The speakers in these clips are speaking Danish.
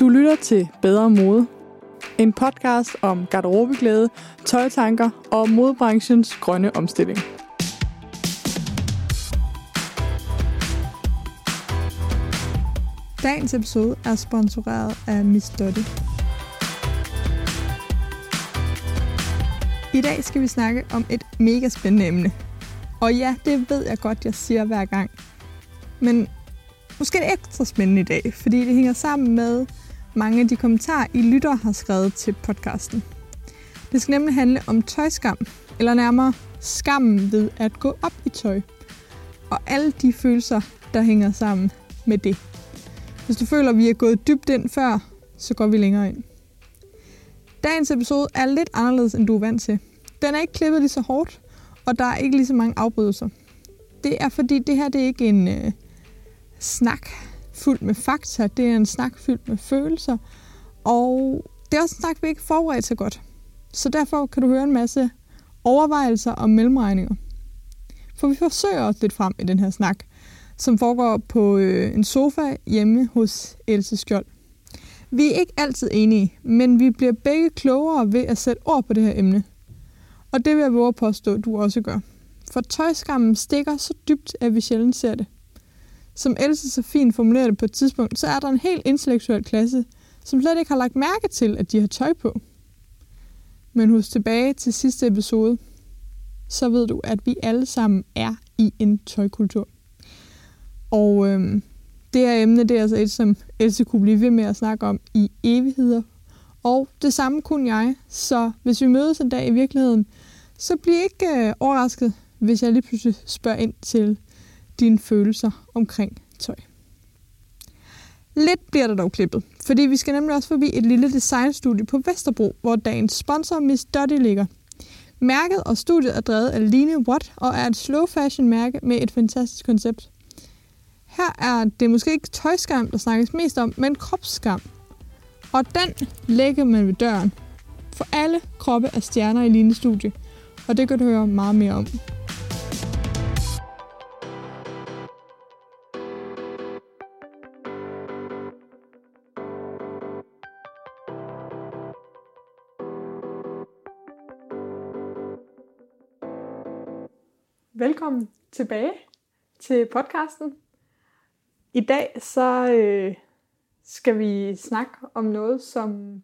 Du lytter til Bedre Mode. En podcast om garderobeglæde, tøjtanker og modebranchens grønne omstilling. Dagens episode er sponsoreret af Miss Dotti. I dag skal vi snakke om et mega spændende emne. Og ja, det ved jeg godt, jeg siger hver gang. Men måske er det ekstra spændende i dag, fordi det hænger sammen med mange af de kommentarer, I lytter har skrevet til podcasten. Det skal nemlig handle om tøjskam, eller nærmere skammen ved at gå op i tøj. Og alle de følelser, der hænger sammen med det. Hvis du føler, at vi er gået dybt ind før, så går vi længere ind. Dagens episode er lidt anderledes, end du er vant til. Den er ikke klippet lige så hårdt, og der er ikke lige så mange afbrydelser. Det er fordi, det her det er ikke en øh, snak fyldt med fakta, det er en snak fyldt med følelser, og det er også en snak, vi ikke forberedt så godt. Så derfor kan du høre en masse overvejelser og mellemregninger. For vi forsøger os lidt frem i den her snak, som foregår på øh, en sofa hjemme hos Else Skjold. Vi er ikke altid enige, men vi bliver begge klogere ved at sætte ord på det her emne. Og det vil jeg våge at påstå, at du også gør. For tøjskammen stikker så dybt, at vi sjældent ser det. Som Else så fint formulerer det på et tidspunkt, så er der en helt intellektuel klasse, som slet ikke har lagt mærke til, at de har tøj på. Men husk tilbage til sidste episode, så ved du, at vi alle sammen er i en tøjkultur. Og øhm, det her emne, det er altså et, som Else kunne blive ved med at snakke om i evigheder. Og det samme kunne jeg, så hvis vi mødes en dag i virkeligheden, så bliv ikke øh, overrasket, hvis jeg lige pludselig spørger ind til dine følelser omkring tøj. Lidt bliver der dog klippet, fordi vi skal nemlig også forbi et lille designstudie på Vesterbro, hvor dagens sponsor Miss Dotty ligger. Mærket og studiet er drevet af Line Watt og er et slow fashion mærke med et fantastisk koncept. Her er det måske ikke tøjskam, der snakkes mest om, men kropsskam. Og den lægger man ved døren. For alle kroppe er stjerner i Lines studie, og det kan du høre meget mere om. Velkommen tilbage til podcasten. I dag så øh, skal vi snakke om noget, som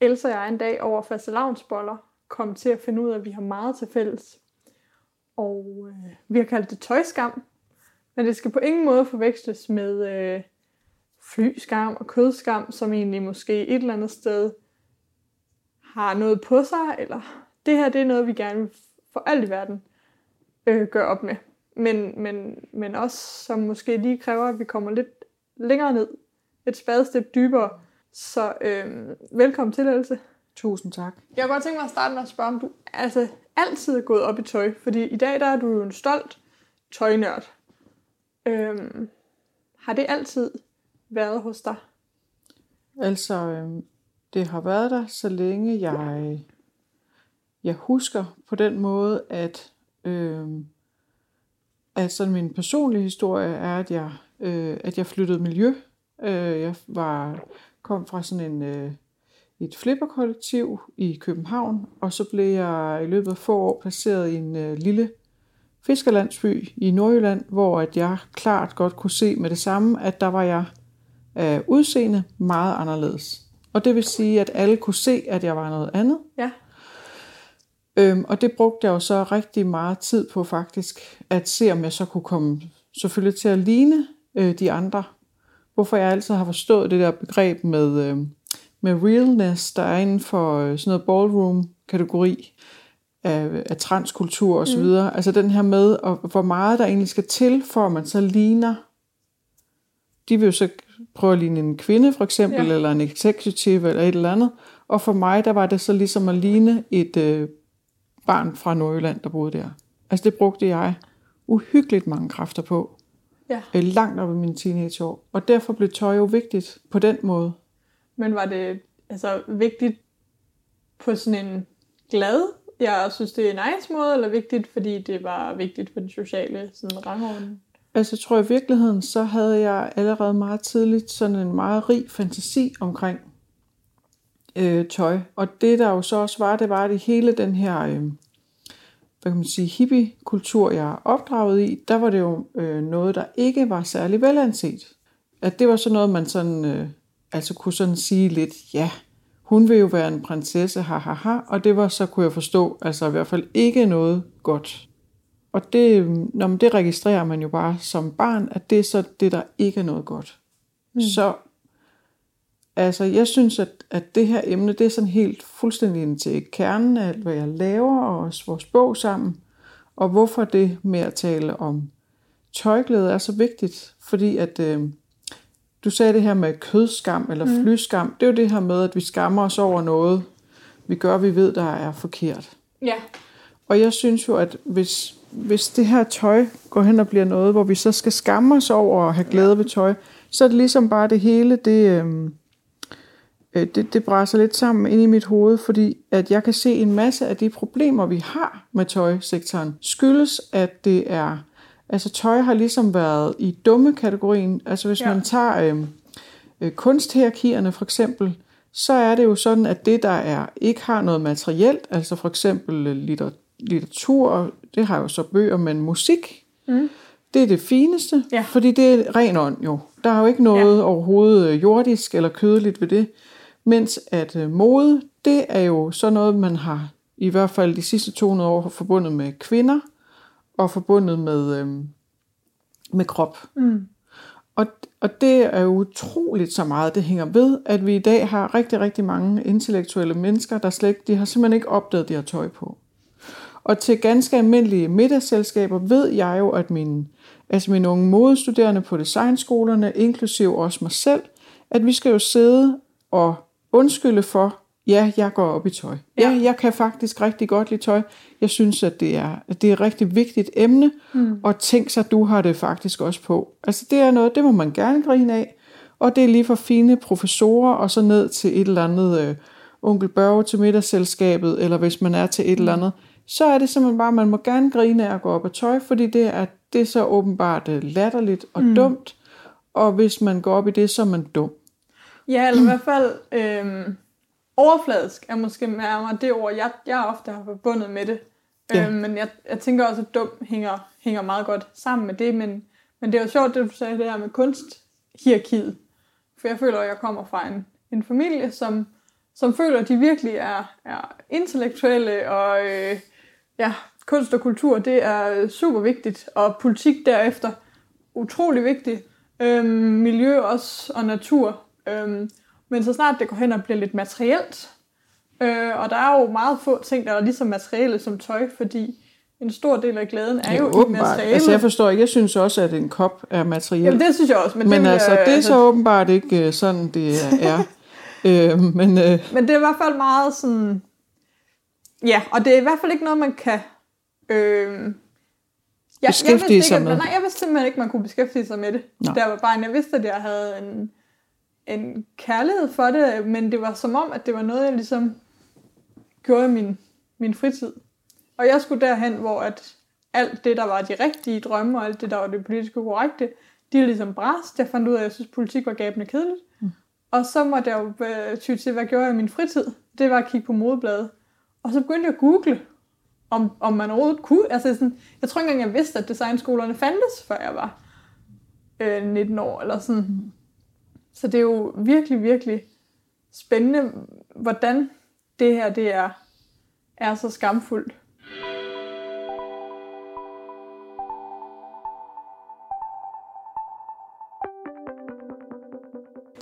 Elsa og jeg en dag over fastelavnsboller kom til at finde ud af, at vi har meget til fælles. Og øh, vi har kaldt det tøjskam, men det skal på ingen måde forveksles med øh, flyskam og kødskam, som egentlig måske et eller andet sted har noget på sig, eller det her det er noget, vi gerne for alt i verden øh, gøre op med. Men, men, men også som måske lige kræver, at vi kommer lidt længere ned. Et spadestep dybere. Så øh, velkommen til, Else. Tusind tak. Jeg kunne godt tænke mig at starte med at spørge, om du altså, altid er gået op i tøj. Fordi i dag der er du jo en stolt tøjnørd. Øh, har det altid været hos dig? Altså, øh, det har været der, så længe jeg, jeg husker på den måde, at Øh, altså min personlige historie er, at jeg, øh, at jeg flyttede miljø. Øh, jeg var kom fra sådan en øh, et flipperkollektiv i København, og så blev jeg i løbet af få år placeret i en øh, lille fiskerlandsby i Nordjylland, hvor at jeg klart godt kunne se med det samme, at der var jeg øh, udseende meget anderledes. Og det vil sige, at alle kunne se, at jeg var noget andet. Ja. Øhm, og det brugte jeg jo så rigtig meget tid på faktisk, at se om jeg så kunne komme selvfølgelig til at ligne øh, de andre. Hvorfor jeg altid har forstået det der begreb med, øh, med realness, der er inden for øh, sådan noget ballroom-kategori af, af transkultur osv. Mm. Altså den her med, og hvor meget der egentlig skal til, for at man så ligner. De vil jo så prøve at ligne en kvinde for eksempel, ja. eller en executive eller et eller andet. Og for mig, der var det så ligesom at ligne et øh, barn fra Nordjylland, der boede der. Altså det brugte jeg uhyggeligt mange kræfter på. Ja. Øh, langt op i mine teenageår. Og derfor blev tøj jo vigtigt på den måde. Men var det altså vigtigt på sådan en glad, jeg synes det er en nice måde, eller vigtigt, fordi det var vigtigt for den sociale sådan, rangorden? Altså, jeg tror i virkeligheden, så havde jeg allerede meget tidligt sådan en meget rig fantasi omkring øh, tøj. Og det der jo så også var, det var, at i hele den her, øh, hvad kan man sige, hippie-kultur, jeg er opdraget i, der var det jo øh, noget, der ikke var særlig velanset. At det var så noget, man sådan, øh, altså kunne sådan sige lidt, ja, hun vil jo være en prinsesse, ha, ha, ha, og det var så, kunne jeg forstå, altså i hvert fald ikke noget godt. Og det, når man, det registrerer man jo bare som barn, at det er så det, der ikke er noget godt. Mm. Så altså, jeg synes, at, at det her emne, det er sådan helt fuldstændig ind til kernen af alt, hvad jeg laver, og også vores bog sammen. Og hvorfor det med at tale om tøjglæde er så vigtigt. Fordi at, øh, du sagde det her med kødskam eller mm. flyskam. Det er jo det her med, at vi skammer os over noget, vi gør, vi ved, der er forkert. Ja. Og jeg synes jo, at hvis, hvis det her tøj går hen og bliver noget, hvor vi så skal skamme os over at have glæde ja. ved tøj, så er det ligesom bare det hele, det, øh, det, det brænder lidt sammen ind i mit hoved, fordi at jeg kan se en masse af de problemer, vi har med tøjsektoren, skyldes, at det er, altså tøj har ligesom været i dumme kategorien. Altså hvis ja. man tager øh, øh, kunsthierarkierne for eksempel, så er det jo sådan, at det, der er ikke har noget materielt, altså for eksempel litteratur, det har jo så bøger, men musik, mm. det er det fineste, ja. fordi det er ren ånd jo. Der er jo ikke noget ja. overhovedet jordisk eller kødeligt ved det. Mens at øh, mode, det er jo så noget, man har i hvert fald de sidste 200 år forbundet med kvinder og forbundet med, øh, med krop. Mm. Og, og det er jo utroligt så meget, det hænger ved, at vi i dag har rigtig, rigtig mange intellektuelle mennesker, der slet ikke, de har simpelthen ikke opdaget, de har tøj på. Og til ganske almindelige middagsselskaber ved jeg jo, at mine, altså mine unge modestuderende på designskolerne, inklusiv også mig selv, at vi skal jo sidde og undskylde for, ja, jeg går op i tøj. Ja. ja, jeg kan faktisk rigtig godt lide tøj. Jeg synes, at det er, at det er et rigtig vigtigt emne, mm. og tænk sig, du har det faktisk også på. Altså det er noget, det må man gerne grine af, og det er lige for fine professorer, og så ned til et eller andet øh, onkel Børge til middagsselskabet, eller hvis man er til et eller andet, så er det simpelthen bare, at man må gerne grine af at gå op i tøj, fordi det er, det er så åbenbart øh, latterligt og mm. dumt, og hvis man går op i det, så er man dum. Ja, eller i hvert fald øhm, overfladisk er måske mere det ord, jeg, jeg ofte har forbundet med det. Ja. Øhm, men jeg, jeg tænker også, at dum hænger, hænger meget godt sammen med det, men, men det er jo sjovt, det du sagde det her med kunsthierarkiet. For jeg føler, at jeg kommer fra en, en familie, som, som føler, at de virkelig er, er intellektuelle, og øh, ja, kunst og kultur, det er super vigtigt, og politik derefter utrolig vigtigt. Øhm, miljø også, og natur Øhm, men så snart det går hen og bliver lidt materielt, øh, og der er jo meget få ting, der er lige så materielle som tøj, fordi en stor del af glæden er ja, jo åbenbart. i. Altså jeg forstår ikke, jeg synes også, at en kop er materiel. Jamen det synes jeg også. Men, men det, altså, det er altså, så åbenbart ikke øh, sådan, det er. øh, men, øh, men det er i hvert fald meget sådan... Ja, og det er i hvert fald ikke noget, man kan... Øh, Ja, beskæftige sig med. Nej, jeg vidste simpelthen ikke, man kunne beskæftige sig med det. Nå. Der var bare, jeg vidste, at jeg havde en, en kærlighed for det, men det var som om, at det var noget, jeg ligesom gjorde i min, min fritid. Og jeg skulle derhen, hvor at alt det, der var de rigtige drømme, og alt det, der var det politiske korrekte, de er ligesom bræst. Jeg fandt ud af, at jeg synes, at politik var gabende kedeligt. Mm. Og så måtte jeg jo øh, ty til, hvad gjorde jeg i min fritid? Det var at kigge på modebladet. Og så begyndte jeg at google, om, om man overhovedet kunne. Altså sådan, jeg tror ikke engang, jeg vidste, at designskolerne fandtes, før jeg var øh, 19 år. Eller sådan. Så det er jo virkelig, virkelig spændende, hvordan det her det er, er så skamfuldt.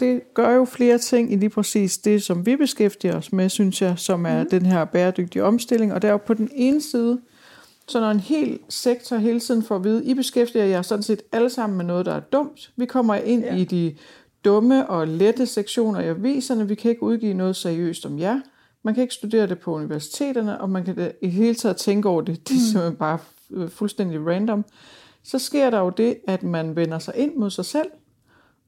det gør jo flere ting i lige præcis det, som vi beskæftiger os med, synes jeg, som er mm. den her bæredygtige omstilling. Og der er jo på den ene side, så når en hel sektor hele tiden får at vide, I beskæftiger jer sådan set alle sammen med noget, der er dumt. Vi kommer ind ja. i de dumme og lette sektioner i aviserne. Vi kan ikke udgive noget seriøst om jer. Man kan ikke studere det på universiteterne, og man kan i hele taget tænke over det. Det er mm. simpelthen bare fuldstændig random. Så sker der jo det, at man vender sig ind mod sig selv.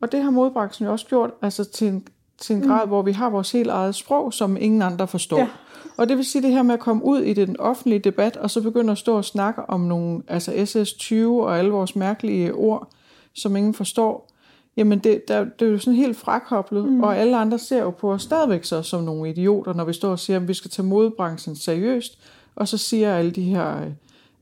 Og det har modbranchen jo også gjort, altså til en til en grad, mm. hvor vi har vores helt eget sprog, som ingen andre forstår. Ja. Og det vil sige det her med at komme ud i den offentlige debat, og så begynde at stå og snakke om nogle, altså SS20 og alle vores mærkelige ord, som ingen forstår. Jamen det, der, det er jo sådan helt frakoblet, mm. og alle andre ser jo på os stadigvæk så som nogle idioter, når vi står og siger, at vi skal tage modebranchen seriøst, og så siger alle de her, øh,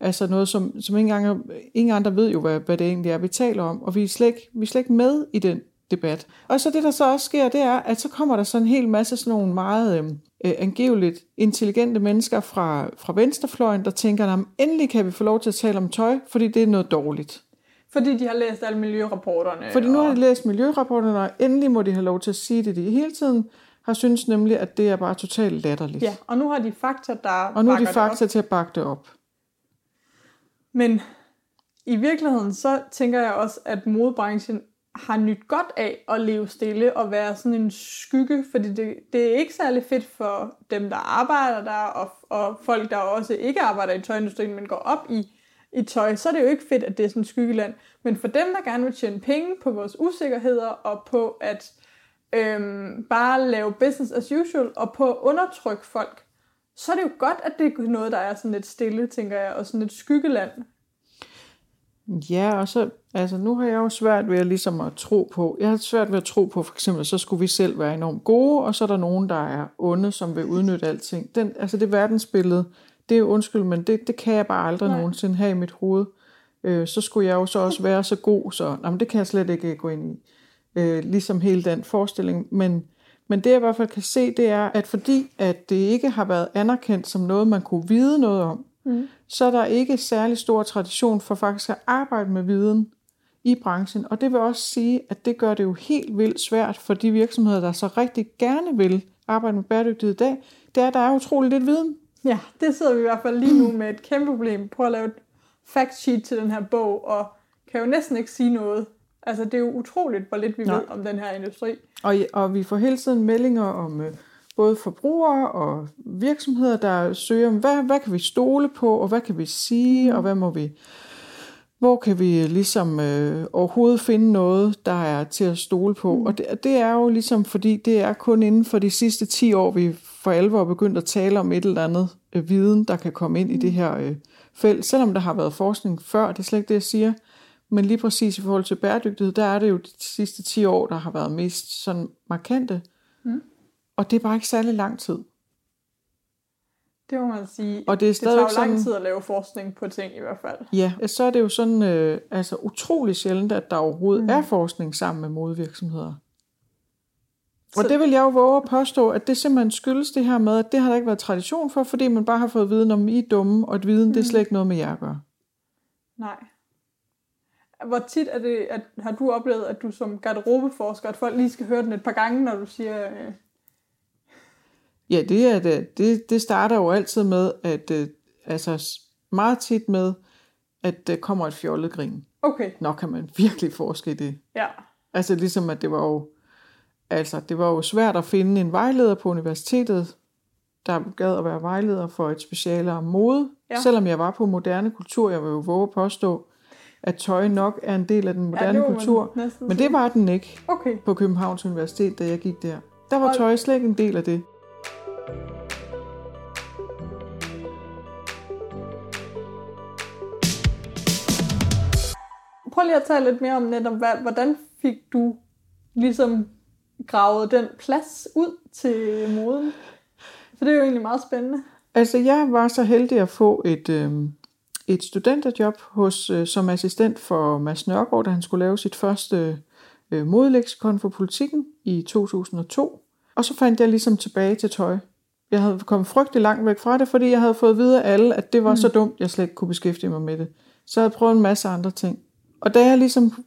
altså noget, som, som ingen, engang, ingen andre ved jo, hvad, hvad det egentlig er, vi taler om, og vi er, slet ikke, vi er slet ikke med i den debat. Og så det, der så også sker, det er, at så kommer der sådan en hel masse sådan nogle meget øh, øh angiveligt intelligente mennesker fra, fra venstrefløjen, der tænker, at endelig kan vi få lov til at tale om tøj, fordi det er noget dårligt. Fordi de har læst alle miljørapporterne. Fordi nu har de læst miljørapporterne, og endelig må de have lov til at sige det, de hele tiden har synes nemlig, at det er bare totalt latterligt. Ja, og nu har de fakta, der Og nu har de fakta til at bakke det op. Men i virkeligheden, så tænker jeg også, at modebranchen har nyt godt af at leve stille og være sådan en skygge, fordi det, det er ikke særlig fedt for dem, der arbejder der, og, og folk, der også ikke arbejder i tøjindustrien, men går op i, i tøj, så er det jo ikke fedt, at det er sådan et skyggeland. Men for dem, der gerne vil tjene penge på vores usikkerheder, og på at øhm, bare lave business as usual, og på at undertrykke folk, så er det jo godt, at det er noget, der er sådan lidt stille, tænker jeg, og sådan et skyggeland. Ja, og så, altså nu har jeg jo svært ved at, ligesom at tro på, jeg har svært ved at tro på, for eksempel, så skulle vi selv være enormt gode, og så er der nogen, der er onde, som vil udnytte alting. Den, altså det verdensbillede, det er undskyld, men det, det kan jeg bare aldrig Nej. nogensinde have i mit hoved. Øh, så skulle jeg jo så også være så god, så nej, men det kan jeg slet ikke gå ind i. Øh, ligesom hele den forestilling. Men, men det jeg i hvert fald kan se, det er, at fordi at det ikke har været anerkendt som noget, man kunne vide noget om, mm. så er der ikke særlig stor tradition for faktisk at arbejde med viden i branchen. Og det vil også sige, at det gør det jo helt vildt svært for de virksomheder, der så rigtig gerne vil arbejde med bæredygtighed i dag, det er, at der er utrolig lidt viden. Ja, det sidder vi i hvert fald lige nu med et kæmpe problem. Prøv at lave et fact sheet til den her bog, og kan jo næsten ikke sige noget. Altså, det er jo utroligt, hvor lidt vi Nej. ved om den her industri. Og, og vi får hele tiden meldinger om øh, både forbrugere og virksomheder, der søger om, hvad, hvad kan vi stole på, og hvad kan vi sige, mm. og hvad må vi... Hvor kan vi ligesom øh, overhovedet finde noget, der er til at stole på? Mm. Og det, det er jo ligesom, fordi det er kun inden for de sidste 10 år, vi for alvor begyndt at tale om et eller andet øh, viden, der kan komme ind mm. i det her øh, felt. Selvom der har været forskning før, det er slet ikke det, jeg siger. Men lige præcis i forhold til bæredygtighed, der er det jo de sidste 10 år, der har været mest sådan markante. Mm. Og det er bare ikke særlig lang tid. Det må man sige. Og det, er stadig det tager jo lang tid at lave forskning på ting i hvert fald. Ja, så er det jo sådan øh, altså utrolig sjældent, at der overhovedet mm. er forskning sammen med modvirksomheder. Og det vil jeg jo våge at påstå, at det simpelthen skyldes det her med, at det har der ikke været tradition for, fordi man bare har fået viden om, I er dumme, og at viden, mm. det er slet ikke noget med jer at gøre. Nej. Hvor tit er det, at, har du oplevet, at du som garderobeforsker, at folk lige skal høre den et par gange, når du siger... Øh... Ja, det, er det, det, det starter jo altid med, at øh, altså meget tit med, at der kommer et fjollet grin. Okay. Nå kan man virkelig forske i det. Ja. Altså ligesom, at det var jo Altså, det var jo svært at finde en vejleder på universitetet, der gad at være vejleder for et speciale om mode. Ja. Selvom jeg var på moderne kultur, jeg vil jo våge at påstå, at tøj nok er en del af den moderne ja, kultur. Men det var den ikke okay. på Københavns Universitet, da jeg gik der. Der var tøj slet ikke en del af det. Prøv lige at tale lidt mere om netop, hvordan fik du ligesom gravet den plads ud til moden? For det er jo egentlig meget spændende. Altså, jeg var så heldig at få et, øh, et studenterjob hos, øh, som assistent for Mads Nørgaard, da han skulle lave sit første øh, modeleksikon for politikken i 2002. Og så fandt jeg ligesom tilbage til tøj. Jeg havde kommet frygtelig langt væk fra det, fordi jeg havde fået at vide af alle, at det var mm. så dumt, jeg slet ikke kunne beskæftige mig med det. Så jeg havde prøvet en masse andre ting. Og da jeg ligesom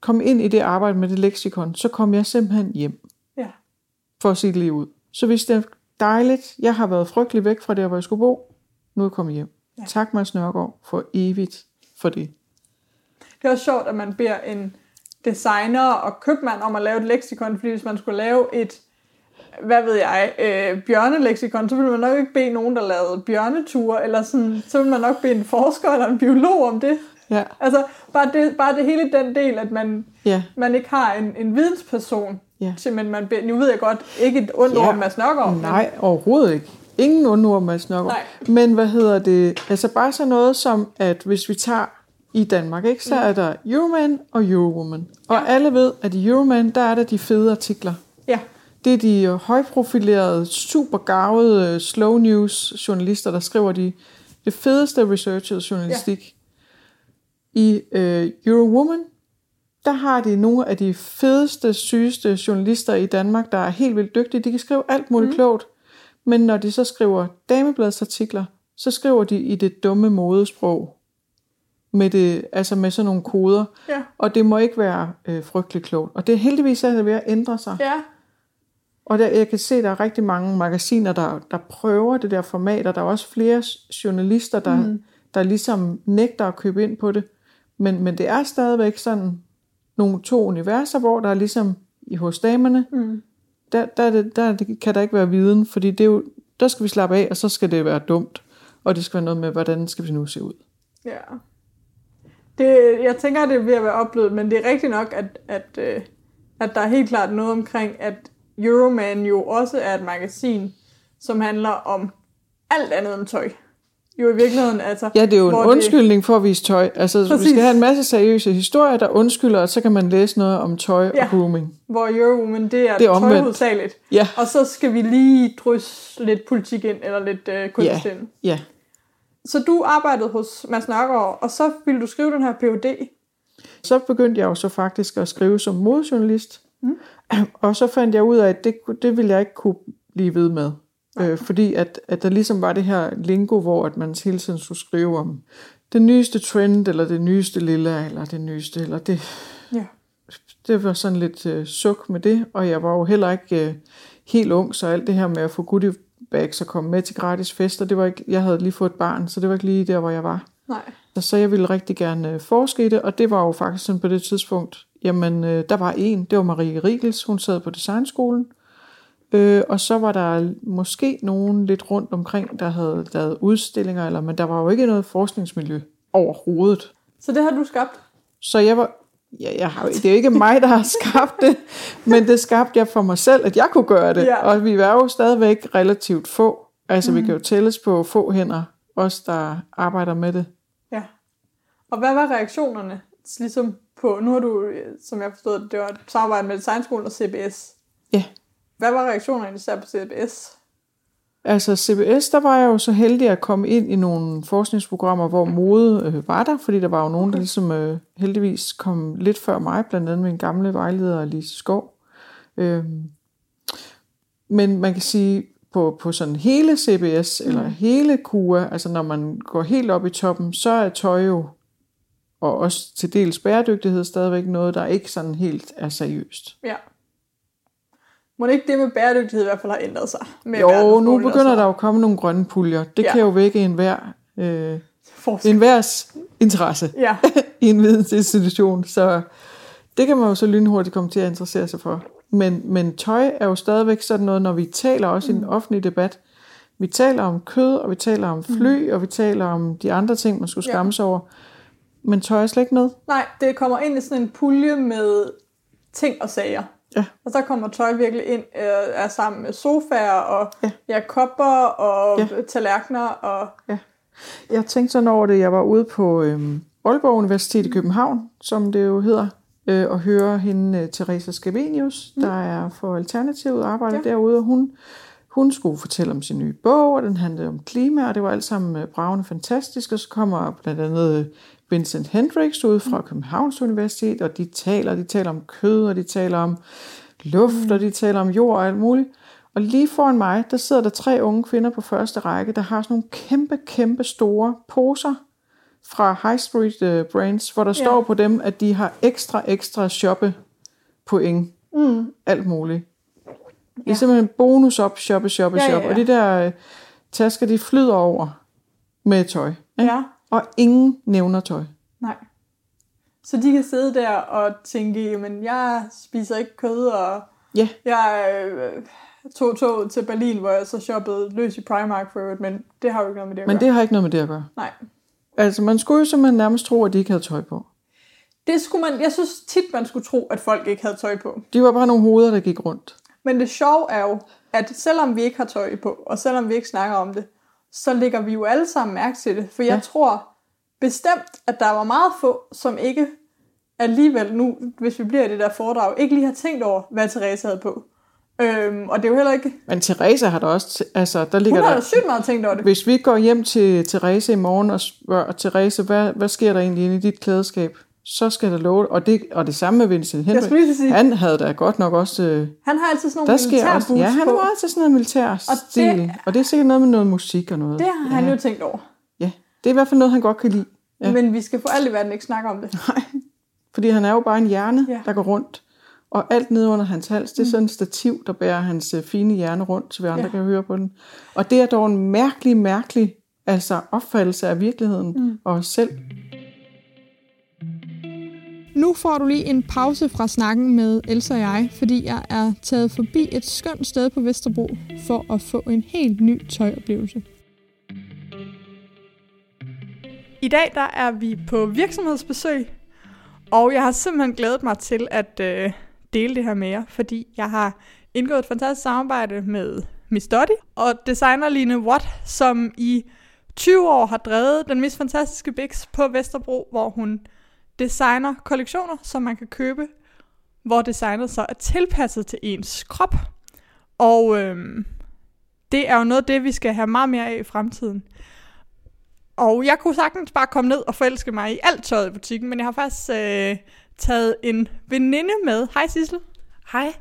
kom ind i det arbejde med det leksikon, så kom jeg simpelthen hjem. Ja. For at sige det lige ud. Så hvis det er dejligt, jeg har været frygtelig væk fra der, hvor jeg skulle bo, nu er jeg kommet hjem. Ja. Tak Mads Nørgaard for evigt for det. Det er også sjovt, at man beder en designer og købmand om at lave et leksikon, fordi hvis man skulle lave et, hvad ved jeg, øh, bjørneleksikon, så ville man nok ikke bede nogen, der lavede bjørneture, eller sådan, så ville man nok bede en forsker eller en biolog om det. Ja. Altså, bare det, bare det hele den del, at man, ja. man ikke har en, en vidensperson Ja. Simpelthen, man bliver, nu ved jeg godt, ikke et ondt Ja. ord, man snakker om. men- Nej, overhovedet ikke. Ingen ondord med snakker. Nej. Men hvad hedder det? Altså bare så noget som, at hvis vi tager i Danmark, ikke, så er der Euroman og Eurowoman. Og Ja. alle ved, at i Euroman, der er der de fede artikler. Ja, Det er de øh, højprofilerede, super gavede øh, slow news journalister, der skriver de, det fedeste researchet journalistik. I øh, Eurowoman, der har de nogle af de fedeste, sygeste journalister i Danmark, der er helt vildt dygtige. De kan skrive alt muligt mm. klogt, men når de så skriver damebladsartikler, så skriver de i det dumme modesprog. Med, det, altså med sådan nogle koder. ja, Og det må ikke være øh, frygteligt klogt. Og det er heldigvis det ved at ændre sig. ja. Og der, jeg kan se, at der er rigtig mange magasiner, der, der prøver det der format, og der er også flere journalister, der, mm. der ligesom nægter at købe ind på det. Men, men det er stadigvæk sådan nogle to universer, hvor der er ligesom i hos damerne, Mm. der, der, er der er det- kan der ikke være viden, fordi det er jo, der skal vi slappe af, og så skal det være dumt. Og det skal være noget med, hvordan skal vi nu se ud. Ja. Det, jeg tænker, det er ved at være oplevet, men det er rigtigt nok, at, at, øh, at der er helt klart noget omkring, at Euroman jo også er et magasin, som handler om alt andet end tøj. Jo i virkeligheden, altså... Ja, det er jo en hvor det- undskyldning for at vise tøj. Altså, Præcis. vi skal have en masse seriøse historier, der undskylder, og så kan man læse noget om tøj ja. Og grooming. Hvor Eurowoman, det er, Det er det er omvendt. tøj hovedsageligt. Ja, Og så skal vi lige drysse lidt politik ind, eller lidt øh, kunst Ja. ind. ja. Så du arbejdede hos Mads Nørgaard, og så ville du skrive den her PhD. Så begyndte jeg jo så faktisk at skrive som modejournalist. Mm. Og så fandt jeg ud af, at det, det ville jeg ikke kunne blive ved med. Øh, fordi at, at der ligesom var det her lingo, hvor at man hele tiden skulle skrive om det nyeste trend, eller det nyeste lille, eller det nyeste, eller det, Ja. det var sådan lidt øh, suk med det. Og jeg var jo heller ikke øh, helt ung, så alt det her med at få goodie bags og komme med til gratis fester, det var ikke, jeg havde lige fået et barn, så det var ikke lige der, hvor jeg var. Nej. Så jeg ville rigtig gerne øh, forske i det, og det var jo faktisk sådan på det tidspunkt, jamen øh, der var en, det var Marie Rigels, hun sad på designskolen, øh, og så var der måske nogen lidt rundt omkring, der havde lavet udstillinger, eller, men der var jo ikke noget forskningsmiljø overhovedet. Så det har du skabt. Så jeg var, ja, jeg har, det er jo ikke mig, der har skabt det, men det skabte jeg for mig selv, at jeg kunne gøre det, Ja. og vi var jo stadigvæk relativt få, altså mm. vi kan jo tælles på få hænder, os der arbejder med det. Ja. Og hvad var reaktionerne? Ligesom på, nu har du, øh, som jeg forstod, det var et samarbejde med Designskolen og CBS. Ja. Hvad var reaktionerne især på CBS? Altså CBS, der var jeg jo så heldig at komme ind i nogle forskningsprogrammer, hvor mode øh, var der, fordi der var jo nogen, der ligesom øh, heldigvis kom lidt før mig, blandt andet min gamle vejleder Lise Skov. Øhm, men man kan sige, på, på sådan hele CBS, mm. eller hele KUA, altså når man går helt op i toppen, så er tøj jo, og også til dels bæredygtighed, stadigvæk noget, der ikke sådan helt er seriøst. Ja. Må det ikke det med bæredygtighed i hvert fald har ændret sig? Med Jo, nu begynder der jo at komme nogle grønne puljer. Det Ja. kan jo vække enhver, øh, enhvers interesse Ja, i en vidensinstitution, så det kan man jo så lynhurtigt komme til at interessere sig for. Men, men tøj er jo stadigvæk sådan noget, når vi taler også mm. i den offentlige debat. Vi taler om kød, og vi taler om fly, mm. og vi taler om de andre ting, man skulle Ja. skamme sig over. Men tøj er slet ikke med. nej, det kommer ind i sådan en pulje med ting og sager. Ja. Og så kommer tøj virkelig ind, øh, er sammen med sofaer og Ja. ja. Ja, kopper og Ja. ja. tallerkener og Jeg tænkte sådan over det, jeg var ude på øhm, Aalborg Universitet i København, som det jo hedder, øh, og høre hende, øh, Teresa Scavenius, mm. der er for Alternativet arbejder ja. Ja. derude, og hun, hun skulle fortælle om sin nye bog, og den handlede om klima, og det var alt sammen øh, bravende fantastisk, og så kommer blandt andet Vincent Hendricks ud fra Københavns Universitet, og de taler, de taler om kød, og de taler om luft, mm. og de taler om jord og alt muligt. Og lige foran mig, der sidder der tre unge kvinder på første række, der har sådan nogle kæmpe, kæmpe store poser fra High Street uh, Brands, hvor der ja. Ja. står på dem, at de har ekstra, ekstra shoppe point. mm, Alt muligt. Det er Ja. simpelthen bonus op, shoppe, shoppe, Ja, ja, shoppe. ja. Og de der øh, tasker, de flyder over med tøj. Ikke? ja, Og ingen nævner tøj. nej. Så de kan sidde der og tænke, men jeg spiser ikke kød, og Ja, jeg øh, tog toget til Berlin, hvor jeg så shoppede løs i Primark for øvrigt, men det har jo ikke noget med det at men gøre. det har ikke noget med det at gøre. Nej, Altså, man skulle jo simpelthen nærmest tro, at de ikke havde tøj på. Det skulle man, jeg synes tit, man skulle tro, at folk ikke havde tøj på. De var bare nogle hoveder, der gik rundt. Men det sjove er jo, at selvom vi ikke har tøj på, og selvom vi ikke snakker om det, så lægger vi jo alle sammen mærke til det. For jeg Ja. tror bestemt, at der var meget få, som ikke alligevel nu, hvis vi bliver i det der foredrag, ikke lige har tænkt over, hvad Therese havde på. Øhm, og det er jo heller ikke... Men Therese har der også, altså der ligger Hun har der, da sygt meget tænkt over det. hvis vi går hjem til Therese i morgen og spørger, Therese, hvad, hvad sker der egentlig inde i dit klædeskab? Så skal der love, og det, og det samme med Vincent sige, Han havde da godt nok også, øh, han har altid sådan nogle sker militærboots også, ja, han på. var altid sådan noget militær Og stil, det- og det er sikkert noget med noget musik og noget. Det har han ja. jo tænkt over. Ja, det er i hvert fald noget, han godt kan lide. Ja. Men vi skal for alt i verden ikke snakke om det. Fordi han er jo bare en hjerne, Ja. der går rundt. Og alt nede under hans hals, det er sådan et stativ, der bærer hans øh, fine hjerne rundt, så vi andre ja. kan høre på den. Og det er dog en mærkelig, mærkelig altså opfattelse af virkeligheden mm. og os selv. Nu får du lige en pause fra snakken med Elsa og jeg, fordi jeg er taget forbi et skønt sted på Vesterbro for at få en helt ny tøjoplevelse. I dag der er vi på virksomhedsbesøg, og jeg har simpelthen glædet mig til at øh, dele det her med jer, fordi jeg har indgået et fantastisk samarbejde med Miss Dotty og designer Line Watt, som i 20 år har drevet den mest fantastiske Bix på Vesterbro, hvor hun designer kollektioner, som man kan købe, hvor designet så er tilpasset til ens krop. Og øhm, det er jo noget af det, vi skal have meget mere af i fremtiden. Og jeg kunne sagtens bare komme ned og forelske mig i alt tøjet i butikken, men jeg har faktisk øh, taget en veninde med. Hej Sissel. Hej.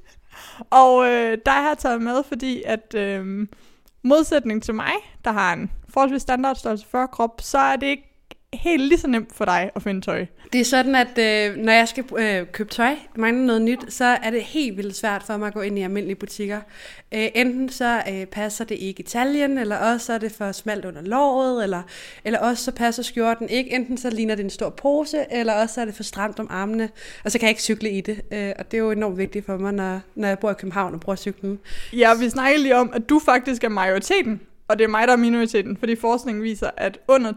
Og øh, der har jeg taget med, fordi at øh, modsætning til mig, der har en forholdsvis standardstørrelse 40 krop, så er det ikke helt lige så nemt for dig at finde tøj. Det er sådan, at øh, når jeg skal øh, købe tøj, mangler noget nyt, så er det helt vildt svært for mig at gå ind i almindelige butikker. Øh, enten så øh, passer det ikke i taljen, eller også så er det for smalt under låret, eller, eller også så passer skjorten ikke. Enten så ligner det en stor pose, eller også så er det for stramt om armene, og så kan jeg ikke cykle i det. Øh, og det er jo enormt vigtigt for mig, når, når jeg bor i København og bruger cyklen. Ja, vi snakker lige om, at du faktisk er majoriteten, og det er mig, der er minoriteten, fordi forskningen viser, at under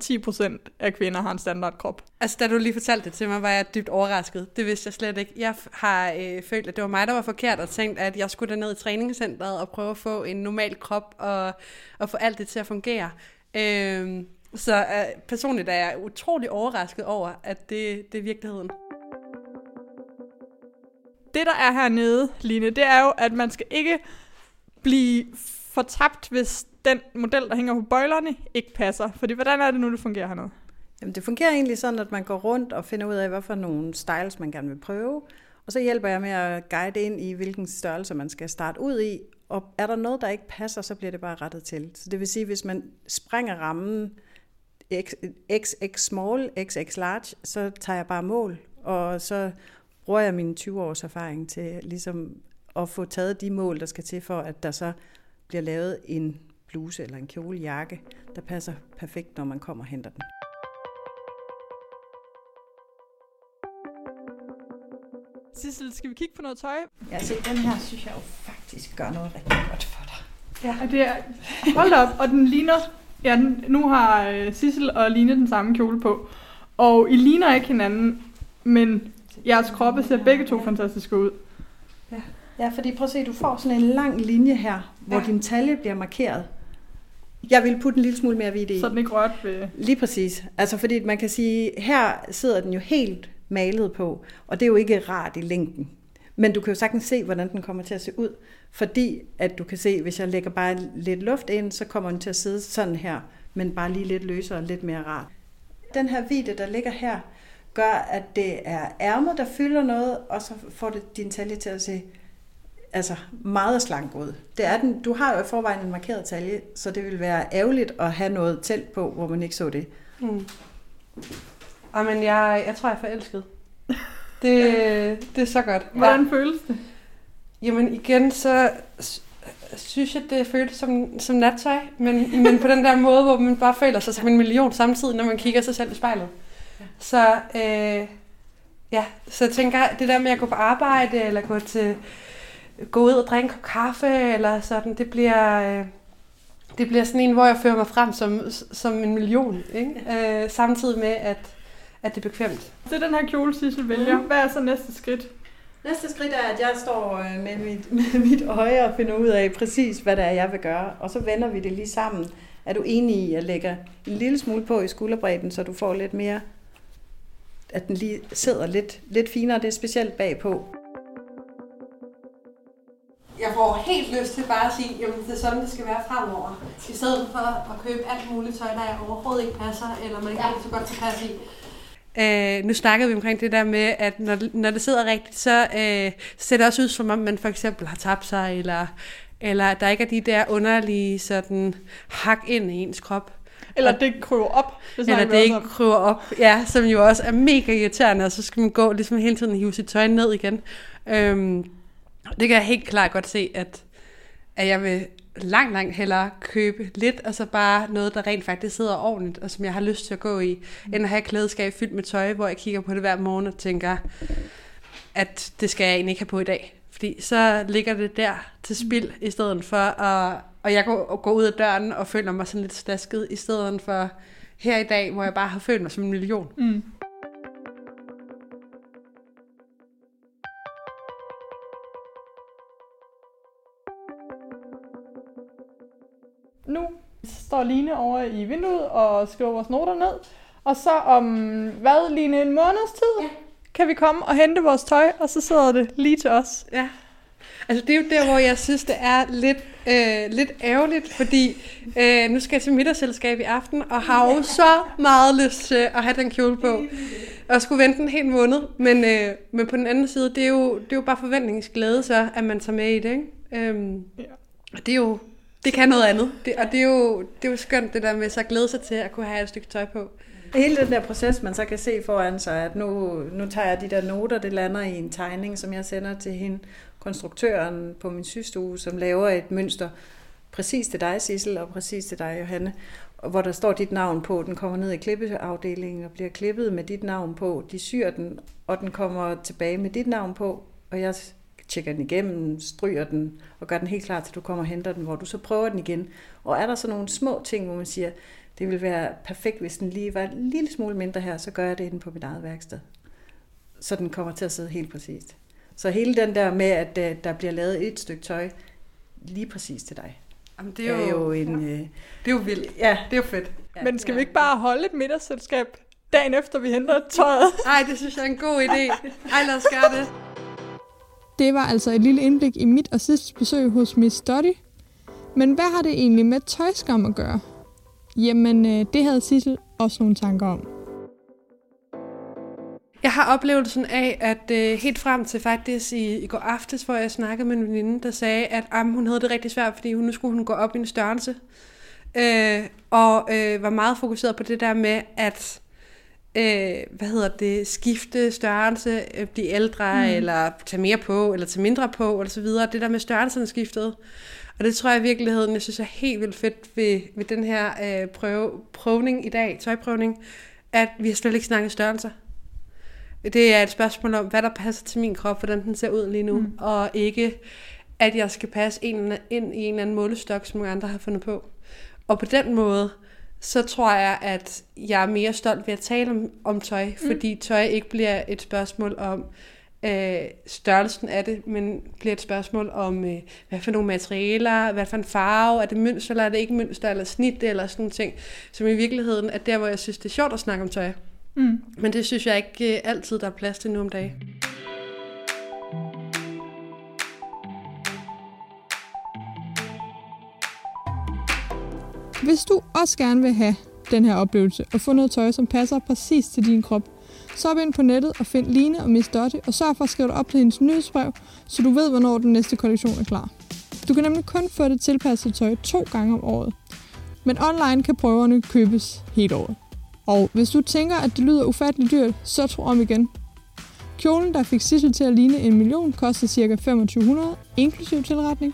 10% af kvinder har en standardkrop. Altså, da du lige fortalte det til mig, var jeg dybt overrasket. Det vidste jeg slet ikke. Jeg har øh, følt, at det var mig, der var forkert, og tænkt, at jeg skulle ned i træningscenteret og prøve at få en normal krop og, og få alt det til at fungere. Øh, så øh, personligt er jeg utrolig overrasket over, at det, det er virkeligheden. Det, der er hernede, Line, det er jo, at man skal ikke blive fortabt, hvis den model, der hænger på bøjlerne, ikke passer. Fordi hvordan er det nu, det fungerer hernede? Jamen, det fungerer egentlig sådan, at man går rundt og finder ud af, hvad for nogle styles man gerne vil prøve. Og så hjælper jeg med at guide ind i, hvilken størrelse man skal starte ud i. Og er der noget, der ikke passer, så bliver det bare rettet til. Så det vil sige, hvis man springer rammen XX small, XX large, så tager jeg bare mål. Og så bruger jeg min 20 års erfaring til ligesom at få taget de mål, der skal til for, at der så bliver lavet en bluse eller en kjolejakke, der passer perfekt, når man kommer og henter den. Sissel, skal vi kigge på noget tøj? Ja, se, den her synes jeg jo faktisk gør noget rigtig godt for dig. Ja, det er... Hold op, og den ligner... Ja, den, nu har øh, Sissel og Line den samme kjole på. Og I ligner ikke hinanden, men jeres kroppe ser begge to fantastiske ud. Ja, fordi prøv at se, du får sådan en lang linje her, hvor Ja. ja. din talje bliver markeret. Jeg vil putte en lille smule mere hvidt i. Så den ikke rørt ved... Lige præcis. Altså fordi man kan sige, her sidder den jo helt malet på, og det er jo ikke rart i længden. Men du kan jo sagtens se, hvordan den kommer til at se ud, fordi at du kan se, hvis jeg lægger bare lidt luft ind, så kommer den til at sidde sådan her, men bare lige lidt løsere og lidt mere rart. Den her vidde, der ligger her, gør, at det er ærmet, der fylder noget, og så får det din talje til at se altså meget slank ud. Det er den, du har jo i forvejen en markeret talje, så det vil være ærgerligt at have noget telt på, hvor man ikke så det. Mm. Og men jeg, jeg tror, jeg er forelsket. Det, det er så godt. Hvordan føles det? Jamen igen, så synes jeg, det føles som, som nattøj, men, men på den der måde, hvor man bare føler sig som en million samtidig, når man kigger sig selv i spejlet. Så øh, ja, så jeg tænker, det der med at gå på arbejde, eller gå til gå ud og drikke en kop kaffe, eller sådan, det bliver, øh, det bliver sådan en, hvor jeg fører mig frem som, som en million, ikke? Øh, samtidig med, at, at det er bekvemt. Det er den her kjole, Sissel vælger. Hvad er så næste skridt? Næste skridt er, at jeg står øh, med mit, med mit øje og finder ud af præcis, hvad det er, jeg vil gøre. Og så vender vi det lige sammen. Er du enig i at lægge en lille smule på i skulderbredden, så du får lidt mere, at den lige sidder lidt, lidt finere. Det er specielt bagpå. Jeg får helt lyst til bare at sige, at det er sådan, det skal være fremover. I stedet for at købe alt muligt tøj, der overhovedet ikke passer, eller man ikke ja. så godt tilpas i. Øh, nu snakkede vi omkring det der med, at når, når det sidder rigtigt, så øh, ser det også ud, som om man for eksempel har tabt sig, eller, eller der ikke er de der underlige sådan, hak ind i ens krop. Eller det ikke kryver op. Det eller det ikke kryver op, ja, som jo også er mega irriterende, og så skal man gå ligesom hele tiden hive sit tøj ned igen. Øhm, det kan jeg helt klart godt se, at, at jeg vil langt, langt hellere købe lidt, og så bare noget, der rent faktisk sidder ordentligt, og som jeg har lyst til at gå i, mm. end at have et klædeskab fyldt med tøj, hvor jeg kigger på det hver morgen og tænker, at det skal jeg egentlig ikke have på i dag. Fordi så ligger det der til spild, i stedet for at og jeg går, går ud af døren og føler mig sådan lidt stasket, i stedet for her i dag, hvor jeg bare har følt mig som en million. Mm. Står Line over i vinduet og skriver vores noter ned. Og så om, hvad, Line, en måneds tid, ja. kan vi komme og hente vores tøj, og så sidder det lige til os. Ja. Altså det er jo der, hvor jeg synes, det er lidt, øh, lidt ærgerligt, fordi øh, nu skal jeg til middagsselskab i aften, og har jo så meget lyst til at have den kjole på. Og skulle vente en hel måned. Men, øh, men på den anden side, det er, jo, det er jo bare forventningsglæde så, at man tager med i det. Ikke? Øhm, ja. Og det er jo det kan noget andet. Det, og det er, jo, det er jo skønt, det der med så at glæde sig til at kunne have et stykke tøj på. Hele den der proces, man så kan se foran sig, at nu, nu tager jeg de der noter, det lander i en tegning, som jeg sender til hende, konstruktøren på min systue, som laver et mønster præcis til dig, Sissel, og præcis til dig, Johanne, hvor der står dit navn på. Den kommer ned i klippeafdelingen og bliver klippet med dit navn på. De syr den, og den kommer tilbage med dit navn på, og jeg tjekker den igennem, stryger den og gør den helt klar til du kommer og henter den, hvor du så prøver den igen. Og er der så nogle små ting, hvor man siger, det vil være perfekt, hvis den lige var en lille smule mindre her, så gør jeg det inden på mit eget værksted. Så den kommer til at sidde helt præcist. Så hele den der med, at øh, der bliver lavet et stykke tøj lige præcis til dig. Jamen, det er jo, er jo en... Ja. Øh, det er jo vildt. Ja. Det er jo fedt. Ja, Men skal ja. vi ikke bare holde et middagsselskab dagen efter, vi henter tøjet? Nej, det synes jeg er en god idé. Ej, lad os gøre det. Det var altså et lille indblik i mit og sidste besøg hos Miss Study. Men hvad har det egentlig med tøjskam at gøre? Jamen, øh, det havde Sissel også nogle tanker om. Jeg har oplevelsen af, at øh, helt frem til faktisk i, i går aftes, hvor jeg snakkede med en veninde, der sagde, at am, hun havde det rigtig svært, fordi hun, nu skulle hun gå op i en størrelse. Øh, og øh, var meget fokuseret på det der med, at øh, hvad hedder det, skifte størrelse, øh, blive ældre, mm. eller tage mere på, eller tage mindre på, eller så videre. Det der med størrelserne skiftede. Og det tror jeg i virkeligheden, jeg synes er helt vildt fedt ved, ved den her øh, prøve, prøvning i dag, tøjprøvning, at vi har slet ikke snakket størrelser. Det er et spørgsmål om, hvad der passer til min krop, hvordan den ser ud lige nu, mm. og ikke, at jeg skal passe ind i en eller anden målestok, som nogle andre har fundet på. Og på den måde, så tror jeg, at jeg er mere stolt ved at tale om, om tøj, mm. fordi tøj ikke bliver et spørgsmål om øh, størrelsen af det, men bliver et spørgsmål om, øh, hvad for nogle materialer, hvad for en farve, er det mønster, eller er det ikke mønster, eller snit, eller sådan nogle ting, som i virkeligheden er der, hvor jeg synes, det er sjovt at snakke om tøj. Mm. Men det synes jeg ikke øh, altid, der er plads til nu om dagen. Hvis du også gerne vil have den her oplevelse og få noget tøj, som passer præcis til din krop, så op ind på nettet og find Line og Miss Dotte og sørg for at skrive dig op til hendes nyhedsbrev, så du ved, hvornår den næste kollektion er klar. Du kan nemlig kun få det tilpasset tøj to gange om året. Men online kan prøverne købes helt året. Og hvis du tænker, at det lyder ufatteligt dyrt, så tro om igen. Kjolen, der fik Sissel til at ligne en million, koster ca. 2500, inklusiv tilretning.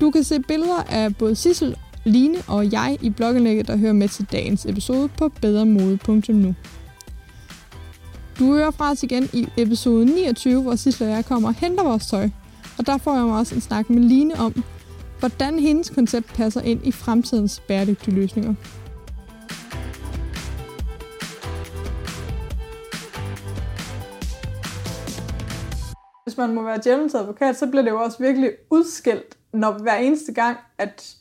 Du kan se billeder af både Sissel Line og jeg i blogindlægget, der hører med til dagens episode på bedremode.nu. Du hører fra os igen i episode 29, hvor Sisla og jeg kommer og henter vores tøj. Og der får jeg mig også en snak med Line om, hvordan hendes koncept passer ind i fremtidens bæredygtige løsninger. Hvis man må være djævelens advokat, så bliver det jo også virkelig udskilt, når hver eneste gang, at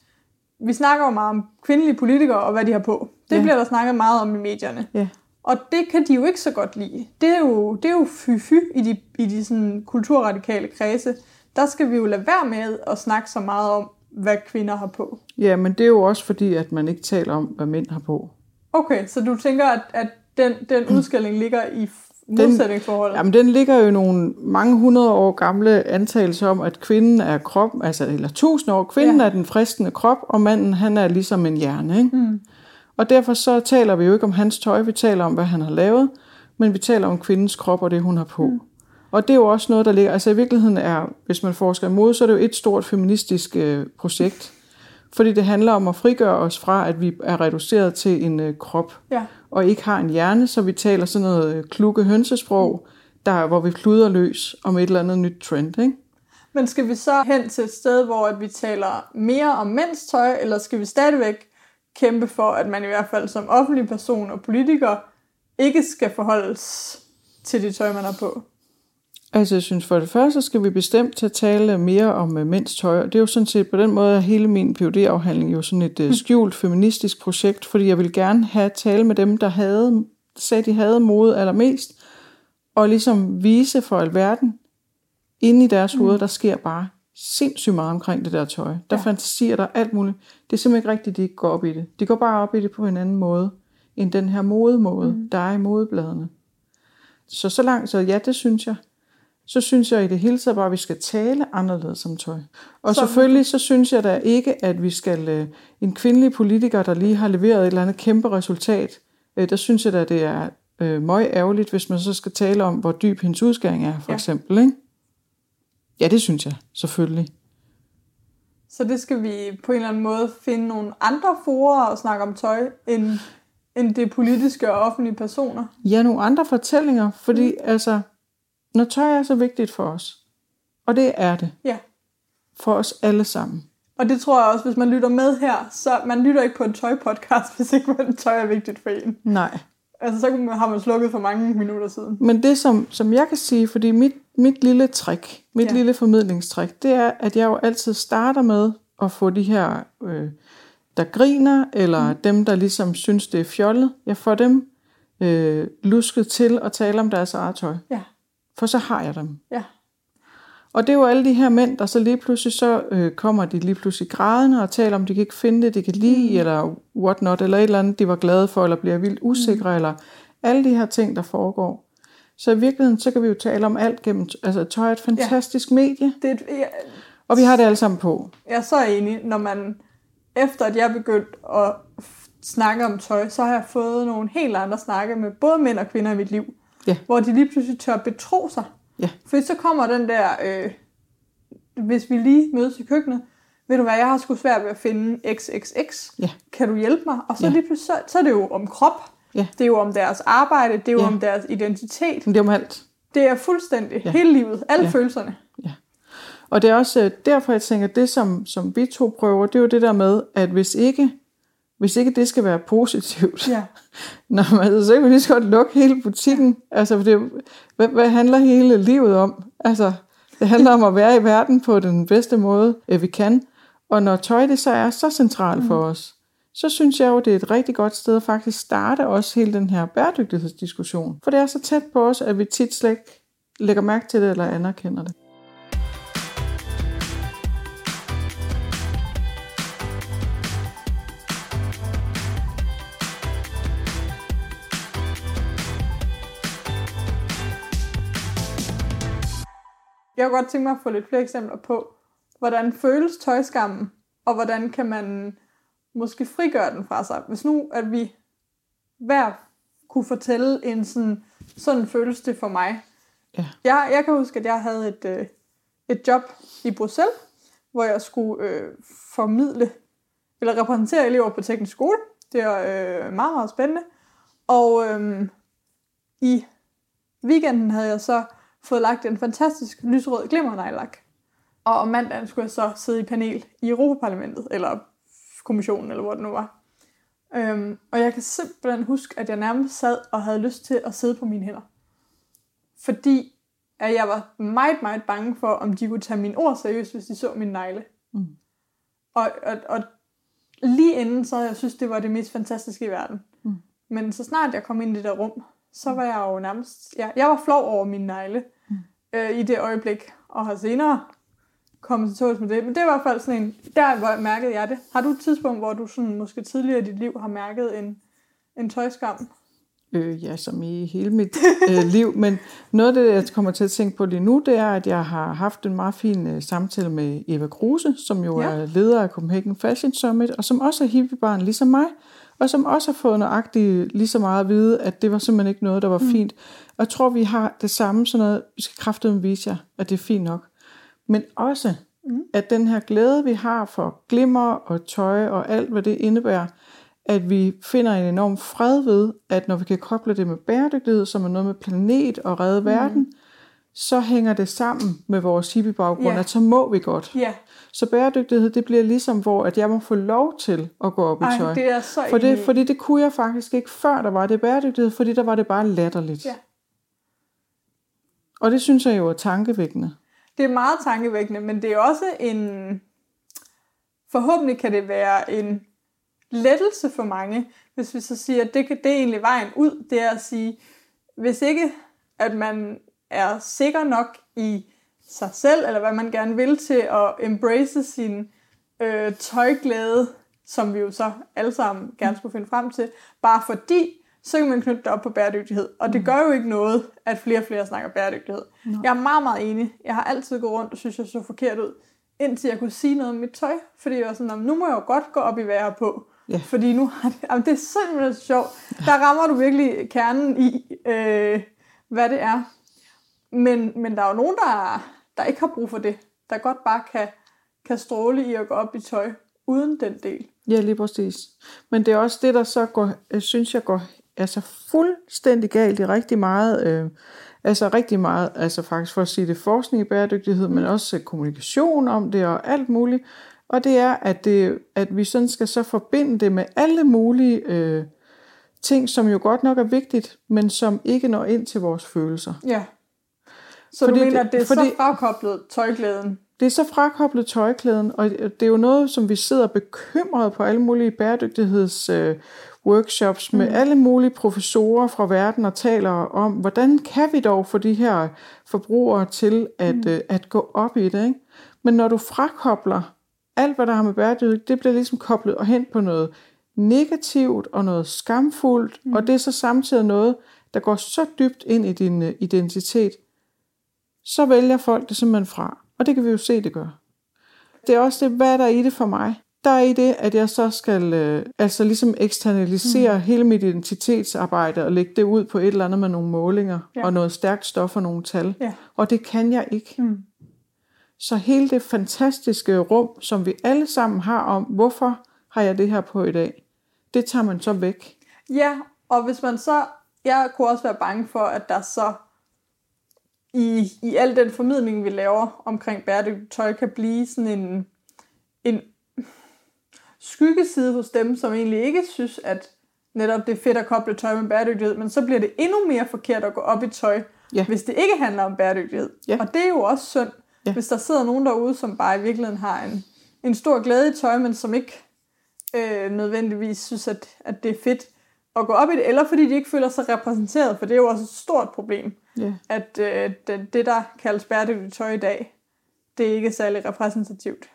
vi snakker jo meget om kvindelige politikere og hvad de har på. Det Ja. bliver der snakket meget om i medierne. Ja. Og det kan de jo ikke så godt lide. Det er jo, det er jo fy-fy i de, i de sådan kulturradikale kredse. Der skal vi jo lade være med at snakke så meget om, hvad kvinder har på. Ja, men det er jo også fordi, at man ikke taler om, hvad mænd har på. Okay, så du tænker, at, at den, den udskilling ligger i modsætningsforholdet? Jamen, den ligger jo nogle mange hundrede år gamle antagelser om, at kvinden er krop, altså, eller tusind år, kvinden ja. er den fristende krop, og manden, han er ligesom en hjerne, ikke? Mm. Og derfor så taler vi jo ikke om hans tøj, vi taler om, hvad han har lavet, men vi taler om kvindens krop og det, hun har på. Mm. Og det er jo også noget, der ligger, altså i virkeligheden er, hvis man forsker i mode, så er det jo et stort feministisk øh, projekt, fordi det handler om at frigøre os fra, at vi er reduceret til en øh, krop, Ja og ikke har en hjerne, så vi taler sådan noget øh, klukke hønsesprog, der, hvor vi kluder løs om et eller andet nyt trend. Ikke? Men skal vi så hen til et sted, hvor at vi taler mere om mænds tøj, eller skal vi stadigvæk kæmpe for, at man i hvert fald som offentlig person og politiker ikke skal forholdes til det tøj, man har på? Altså jeg synes for det første skal vi bestemt til at tale mere om uh, mænds tøj, det er jo sådan set på den måde, at hele min phd afhandling jo sådan et uh, skjult feministisk projekt, fordi jeg ville gerne have tale med dem, der havde, sagde, de havde mode allermest, og ligesom vise for alverden, inde i deres hoveder, der sker bare sindssygt meget omkring det der tøj. Der ja. fantasier der alt muligt. Det er simpelthen ikke rigtigt, de ikke går op i det. De går bare op i det på en anden måde, end den her modemåde, mm. der er i modebladene. Så så langt, så ja, det synes jeg. Så synes jeg i det hele taget bare, at vi skal tale anderledes om tøj. Og Så- selvfølgelig så synes jeg da ikke, at vi skal... Øh, en kvindelig politiker, der lige har leveret et eller andet kæmpe resultat, øh, der synes jeg da, det er øh, meget ærgerligt, hvis man så skal tale om, hvor dyb hendes udskæring er, for ja. eksempel. Ikke? Ja, det synes jeg, selvfølgelig. Så det skal vi på en eller anden måde finde nogle andre forer og snakke om tøj, end, end det politiske og offentlige personer. Ja, nogle andre fortællinger, fordi mm. altså, når tøj er så vigtigt for os, og det er det, Ja. for os alle sammen. Og det tror jeg også, hvis man lytter med her, så man lytter ikke på en tøjpodcast, hvis ikke man tøj er vigtigt for en. Nej. Altså, så har man slukket for mange minutter siden. Men det, som, som jeg kan sige, fordi mit, mit lille trick, mit Ja. lille formidlingstrik, det er, at jeg jo altid starter med at få de her, øh, der griner, eller mm. dem, der ligesom synes, det er fjollet, jeg får dem øh, lusket til at tale om deres eget tøj. Ja. For så har jeg dem. Ja. Og det er jo alle de her mænd, der så lige pludselig så øh, kommer de lige pludselig grædende og taler om, de kan ikke finde det, de kan lide, mm. eller what not, eller et eller andet, de var glade for, eller bliver vildt usikre, mm. eller alle de her ting, der foregår. Så i virkeligheden, så kan vi jo tale om alt gennem, altså tøj er et fantastisk ja. medie, Det er, et- jeg, og vi har det alle sammen på. jeg er så enig, når man, efter at jeg er begyndt at snakke om tøj, så har jeg fået nogle helt andre snakke med både mænd og kvinder i mit liv. Ja. Hvor de lige pludselig tør betro sig. Ja. For så kommer den der, øh, hvis vi lige mødes i køkkenet, ved du hvad, jeg har sgu svært ved at finde XXX. Ja. Kan du hjælpe mig? Og så Ja. lige pludselig, så, så er det jo om krop. Ja. Det er jo om deres arbejde, det er jo Ja. om deres identitet. Men det er om alt. Det er fuldstændig ja. Ja. hele livet, alle ja. Ja. følelserne. Og det er også øh, derfor, jeg tænker, at det, som, som vi to prøver, det er jo det der med, at hvis ikke, hvis ikke det skal være positivt, Ja. Nå, men altså, så kan vi lige så godt lukke hele butikken. Altså, for det, hvad, hvad handler hele livet om? Altså, det handler om at være i verden på den bedste måde, øh, vi kan. Og når tøj det så er så centralt for os, så synes jeg jo, det er et rigtig godt sted at faktisk starte også hele den her bæredygtighedsdiskussion. For det er så tæt på os, at vi tit slet ikke lægger mærke til det eller anerkender det. Jeg kunne godt tænke mig at få lidt flere eksempler på, hvordan føles tøjskammen, og hvordan kan man måske frigøre den fra sig. Hvis nu, at vi hver kunne fortælle en sådan, sådan føles det for mig. Ja. Jeg, jeg kan huske, at jeg havde et, øh, et job i Bruxelles, hvor jeg skulle øh, formidle, eller repræsentere elever på teknisk skole. Det er øh, meget, meget spændende. Og øh, i weekenden havde jeg så fået lagt en fantastisk lysrød glimmernejlak. Og om mandagen skulle jeg så sidde i panel i Europaparlamentet, eller kommissionen, eller hvor det nu var. Øhm, og jeg kan simpelthen huske, at jeg nærmest sad og havde lyst til at sidde på mine hænder. Fordi at jeg var meget, meget bange for, om de kunne tage mine ord seriøst, hvis de så min negle. Mm. Og, og, og lige inden, så jeg synes, det var det mest fantastiske i verden. Mm. Men så snart jeg kom ind i det der rum, så var jeg jo nærmest... Ja, jeg var flov over min negle Mm. øh, i det øjeblik, og har senere kommet til tåls med det. Men det var i hvert fald sådan en... Der hvor mærkede jeg det. Har du et tidspunkt, hvor du sådan, måske tidligere i dit liv har mærket en, en tøjskam? Øh, ja, som i hele mit øh, liv. Men noget af det, jeg kommer til at tænke på lige nu, det er, at jeg har haft en meget fin øh, samtale med Eva Kruse, som jo Ja. er leder af Copenhagen Fashion Summit, og som også er hippiebarn ligesom mig, og som også har fået nøjagtigt lige så meget at vide, at det var simpelthen ikke noget, der var mm. fint. Og jeg tror, vi har det samme sådan noget, vi skal kraftedeme vise jer, at det er fint nok. Men også, mm. at den her glæde, vi har for glimmer og tøj og alt, hvad det indebærer, at vi finder en enorm fred ved, at når vi kan koble det med bæredygtighed, som er noget med planet og redde mm. verden, så hænger det sammen med vores hippie-baggrund, Ja. at så må vi godt. Ja, Så bæredygtighed, det bliver ligesom, hvor at jeg må få lov til at gå op i tøj. det er så For det, enig fordi det kunne jeg faktisk ikke, før der var det bæredygtighed, fordi der var det bare latterligt. Ja. Og det synes jeg jo er tankevækkende. Det er meget tankevækkende, men det er også en... Forhåbentlig kan det være en lettelse for mange, hvis vi så siger, at det, kan, det er egentlig vejen ud, det er at sige, hvis ikke at man er sikker nok i sig selv, eller hvad man gerne vil til at embrace sin øh, tøjglæde, som vi jo så alle sammen gerne skulle finde frem til, bare fordi, så kan man knytte det op på bæredygtighed. Og det gør jo ikke noget, at flere og flere snakker bæredygtighed. No. Jeg er meget, meget enig. Jeg har altid gået rundt og synes, jeg så forkert ud, indtil jeg kunne sige noget om mit tøj. Fordi jeg var sådan, "Nå, nu må jeg jo godt gå op i, hvad jeg har på. Ja. Fordi nu har det, jamen, det er simpelthen så sjovt. Der rammer du virkelig kernen i, øh, hvad det er. Men, men der er jo nogen, der, der ikke har brug for det. Der godt bare kan, kan stråle i at gå op i tøj uden den del. Ja, lige præcis. Men det er også det, der så går, synes jeg går altså fuldstændig galt i rigtig meget, øh, altså rigtig meget, altså faktisk for at sige det, forskning i bæredygtighed, men også kommunikation om det og alt muligt. Og det er, at, det, at vi sådan skal så forbinde det med alle mulige øh, ting, som jo godt nok er vigtigt, men som ikke når ind til vores følelser. Ja. Så Fordi du mener, det- at det er fordi- så frakoblet tøjglæden? Det er så frakoblet tøjklæden, og det er jo noget, som vi sidder bekymret på alle mulige bæredygtigheds øh, workshops med alle mulige professorer fra verden og taler om, hvordan kan vi dog få de her forbrugere til at, mm. øh, at gå op i det. Ikke? Men når du frakobler alt, hvad der har med bæredygtighed, det bliver ligesom koblet og hen på noget negativt og noget skamfuldt, mm. og det er så samtidig noget, der går så dybt ind i din øh, identitet, så vælger folk det simpelthen fra. Og det kan vi jo se, det gør. Det er også det, hvad er der i det for mig? Der er i det, at jeg så skal øh, altså ligesom eksternalisere mm. hele mit identitetsarbejde og lægge det ud på et eller andet med nogle målinger ja. og noget stærkt stof og nogle tal. Ja. Og det kan jeg ikke. Mm. Så hele det fantastiske rum, som vi alle sammen har om, hvorfor har jeg det her på i dag, det tager man så væk. Ja, og hvis man så... Jeg kunne også være bange for, at der så i, i al den formidling, vi laver omkring bæredygtigt tøj, kan blive sådan en, en skyggeside hos dem, som egentlig ikke synes, at netop det er fedt at koble tøj med bæredygtighed, men så bliver det endnu mere forkert at gå op i tøj, Ja. hvis det ikke handler om bæredygtighed. Ja. Og det er jo også synd, Ja. hvis der sidder nogen derude, som bare i virkeligheden har en, en stor glæde i tøj, men som ikke øh, nødvendigvis synes, at, at det er fedt at gå op i det, eller fordi de ikke føler sig repræsenteret, for det er jo også et stort problem, Ja. at øh, det, det, der kaldes bæredygtigt tøj i dag, det er ikke særlig repræsentativt.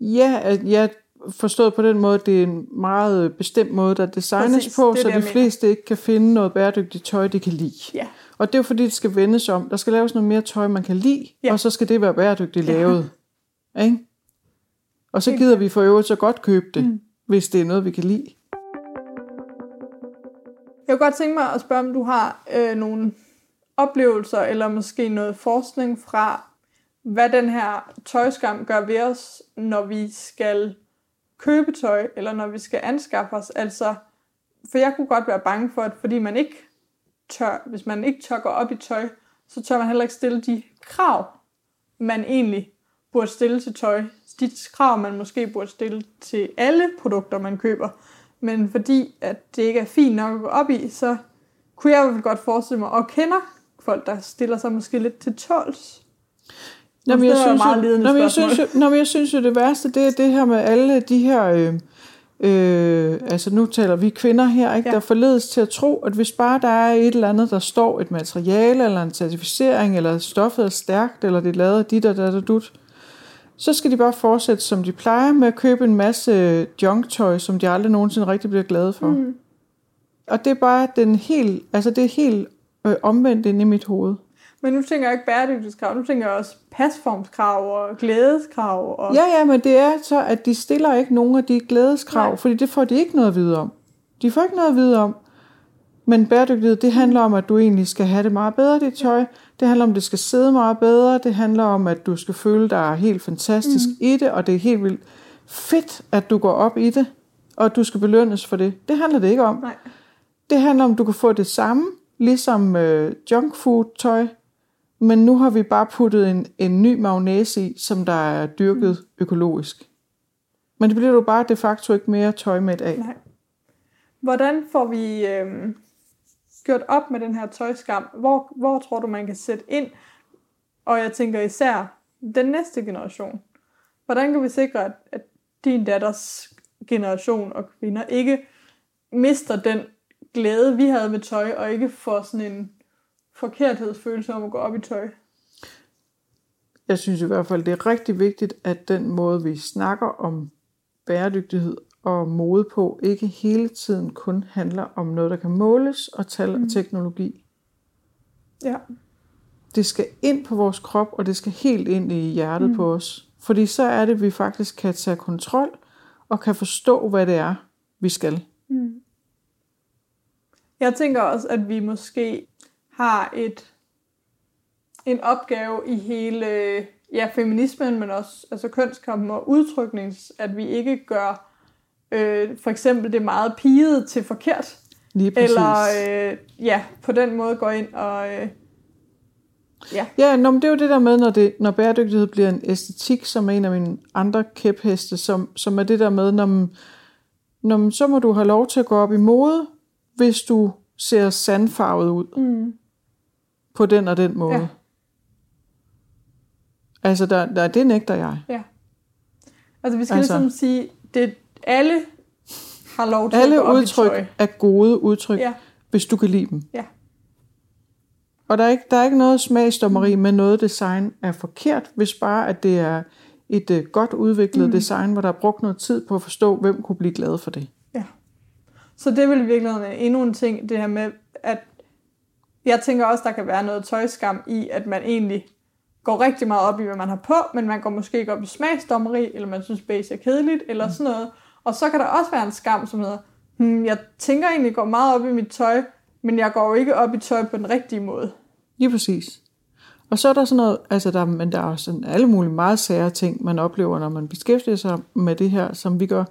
Ja, jeg forstået på den måde, det er en meget bestemt måde, der designes Præcis, på, det så det, de jeg mener. fleste ikke kan finde noget bæredygtigt tøj, de kan lide. Ja. Og det er jo fordi, det skal vendes om. Der skal laves noget mere tøj, man kan lide, Ja. og så skal det være bæredygtigt Ja. lavet. Ikke? Og så gider vi for øvrigt så godt købe det, mm. hvis det er noget, vi kan lide. Jeg kunne godt tænke mig at spørge, om du har øh, nogle oplevelser, eller måske noget forskning fra, hvad den her tøjskam gør ved os, når vi skal købe tøj, eller når vi skal anskaffe os. Altså, for jeg kunne godt være bange for, at fordi man ikke tør, hvis man ikke tør gå op i tøj, så tør man heller ikke stille de krav, man egentlig burde stille til tøj. De krav, man måske burde stille til alle produkter, man køber. Men fordi at det ikke er fint nok at gå op i, så kunne jeg i hvert fald godt forestille mig, og kender folk, der stiller sig måske lidt til tåls. Nå, men jeg, synes, meget jo, nå, men jeg, synes, jo, nå, men jeg synes jo, det værste, det er det her med alle de her... Øh, øh, altså nu taler vi kvinder her, ikke, Ja. ja. der forledes til at tro, at hvis bare der er et eller andet, der står et materiale, eller en certificering, eller stoffet er stærkt, eller det er lavet af dit og dat og dut, så skal de bare fortsætte, som de plejer, med at købe en masse junktøj, som de aldrig nogensinde rigtig bliver glade for. Mm. Og det er bare den helt, altså det er helt øh, omvendt inde i mit hoved. Men nu tænker jeg ikke bæredygtighedskrav, nu tænker jeg også pasformskrav og glædeskrav. Og... Ja, ja, men det er så, at de stiller ikke nogen af de glædeskrav, Nej. Nej. fordi det får de ikke noget at vide om. De får ikke noget at vide om. Men bæredygtighed, det handler om, at du egentlig skal have det meget bedre, dit tøj. Det handler om, at det skal sidde meget bedre. Det handler om, at du skal føle dig helt fantastisk mm. i det, og det er helt vildt fedt, at du går op i det, og at du skal belønnes for det. Det handler det ikke om. Nej. Det handler om, at du kan få det samme, ligesom øh, junk food tøj, men nu har vi bare puttet en, en ny mayonnaise i, som der er dyrket økologisk. Men det bliver du bare de facto ikke mere tøj med af. Nej. Hvordan får vi øhm, gjort op med den her tøjskam? Hvor, hvor tror du, man kan sætte ind? Og jeg tænker især den næste generation. Hvordan kan vi sikre, at, at din datters generation og kvinder ikke mister den glæde, vi havde med tøj, og ikke får sådan en forkerthedsfølelse om at gå op i tøj? Jeg synes i hvert fald, det er rigtig vigtigt, at den måde, vi snakker om bæredygtighed og mode på, ikke hele tiden kun handler om noget, der kan måles og tal og teknologi. Ja. Det skal ind på vores krop, og det skal helt ind i hjertet mm. på os. Fordi så er det, at vi faktisk kan tage kontrol og kan forstå, hvad det er, vi skal. Jeg tænker også, at vi måske har et en opgave i hele ja, feminismen, men også altså kønskampen og udtryknings, at vi ikke gør øh, for eksempel det meget piget til forkert, Lige præcis. eller øh, ja, på den måde går ind og øh, ja, Ja, nå, men det er jo det der med, når, det, når bæredygtighed bliver en æstetik, som er en af mine andre kæpheste, som, som er det der med, når, man- når man, så må du have lov til at gå op i mode, hvis du ser sandfarvet ud mm, på den og den måde. Ja. Altså, der, der, det nægter jeg. ja. Altså vi skal altså, ligesom sige, det alle har lov til Alle at gå op udtryk i tøj. er gode udtryk, Ja, hvis du kan lide dem. ja. Og der er ikke, der er ikke noget smagsdommeri med noget design er forkert, hvis bare at det er et uh, godt udviklet mm. design, hvor der er brugt noget tid på at forstå, hvem kunne blive glad for det. Ja. Så det vel i virkeligheden endnu en ting, det her med, at jeg tænker også, der kan være noget tøjskam i, at man egentlig går rigtig meget op i, hvad man har på, men man går måske ikke op i smagsdommeri, eller man synes, beige er kedeligt, eller sådan noget. Og så kan der også være en skam, som hedder, hmm, jeg tænker egentlig, går meget op i mit tøj, men jeg går jo ikke op i tøj på den rigtige måde. Lige præcis. Og så er der sådan noget, altså der, men der er også sådan alle mulige meget sære ting, man oplever, når man beskæftiger sig med det her, som vi gør.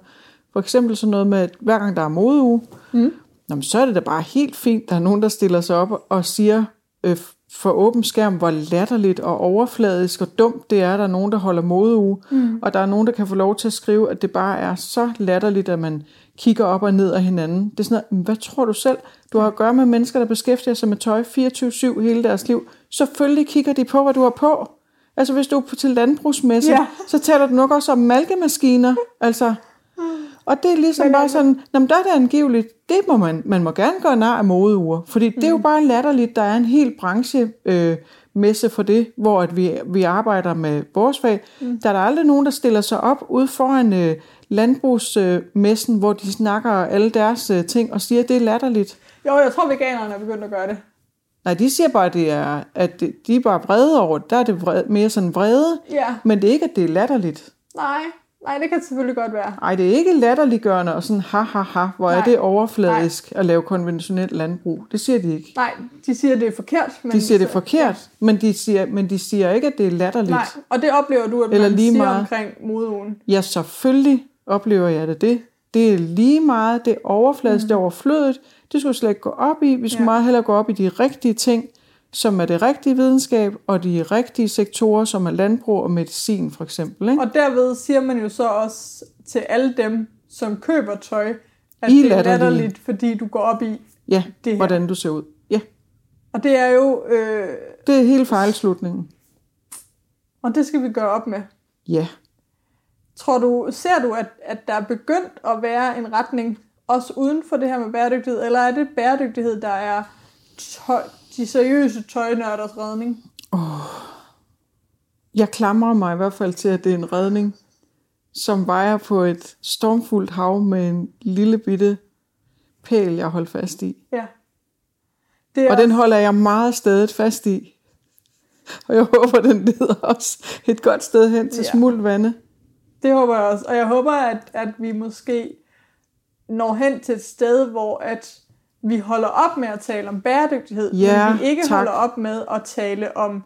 For eksempel sådan noget med, at hver gang der er modeuge, mm. jamen, så er det da bare helt fint, der er nogen, der stiller sig op og siger øh, for åben skærm, hvor latterligt og overfladisk og dumt det er, der er nogen, der holder modeuge. Mm. Og der er nogen, der kan få lov til at skrive, at det bare er så latterligt, at man kigger op og ned af hinanden. Det er sådan noget, hvad tror du selv? Du har at gøre med mennesker, der beskæftiger sig med tøj 24-7 hele deres liv. Selvfølgelig kigger de på, hvad du har på. Altså hvis du er til landbrugsmesse, Ja. ja. så taler du nok også om malkemaskiner. Altså, og det er ligesom Men bare altså- sådan, Nå, men der er det angiveligt, det må man, man må gerne gøre nar af modeuger, fordi det er jo bare latterligt, der er en hel branche øh, messe for det, hvor at vi, vi arbejder med vores fag. Mm. Der er der aldrig nogen, der stiller sig op ude foran øh, landbrugsmessen, øh, hvor de snakker alle deres øh, ting og siger, at det er latterligt. Jo, jeg tror, veganerne er begyndt at gøre det. Nej, de siger bare, at, det er, at de er bare vrede over det. Der er det vrede, mere sådan vrede, Ja, men det er ikke, at det er latterligt. nej, nej, det kan selvfølgelig godt være. Ej, det er ikke latterliggørende og sådan, ha, ha, ha, hvor Nej. er det overfladisk at lave konventionelt landbrug. Det siger de ikke. Nej, de siger, det er forkert. Men De siger det er forkert, men de siger, men de siger ikke, at det er latterligt. Nej, og det oplever du, at Eller man lige siger meget. omkring modeugen. Ja, selvfølgelig oplever jeg det. Det, det er lige meget, det er overfladisk, mm. det er overflødigt. Det skulle slet ikke gå op i. Vi skulle ja. meget hellere gå op i de rigtige ting, som er det rigtige videnskab, og de rigtige sektorer, som er landbrug og medicin for eksempel. Ikke? Og derved siger man jo så også til alle dem, som køber tøj, at I det er latterligt, fordi du går op i. Ja, det her. hvordan du ser ud. Ja, Og det er jo... Øh, Det er hele fejlslutningen. og det skal vi gøre op med. Ja. Tror du, ser du, at, at der er begyndt at være en retning, også uden for det her med bæredygtighed, eller er det bæredygtighed, der er tøj, de seriøse tøjnørders redning? Jeg klamrer mig i hvert fald til, at det er en redning, som vejer på et stormfuldt hav med en lille bitte pæl, jeg holder fast i. Ja. Det er Og den holder jeg meget stadig fast i. Og jeg håber, den leder os et godt sted hen til Ja. smult vande. Det håber jeg også. Og jeg håber, at, at vi måske når hen til et sted, hvor at vi holder op med at tale om bæredygtighed, Ja, men vi ikke tak. holder op med at tale om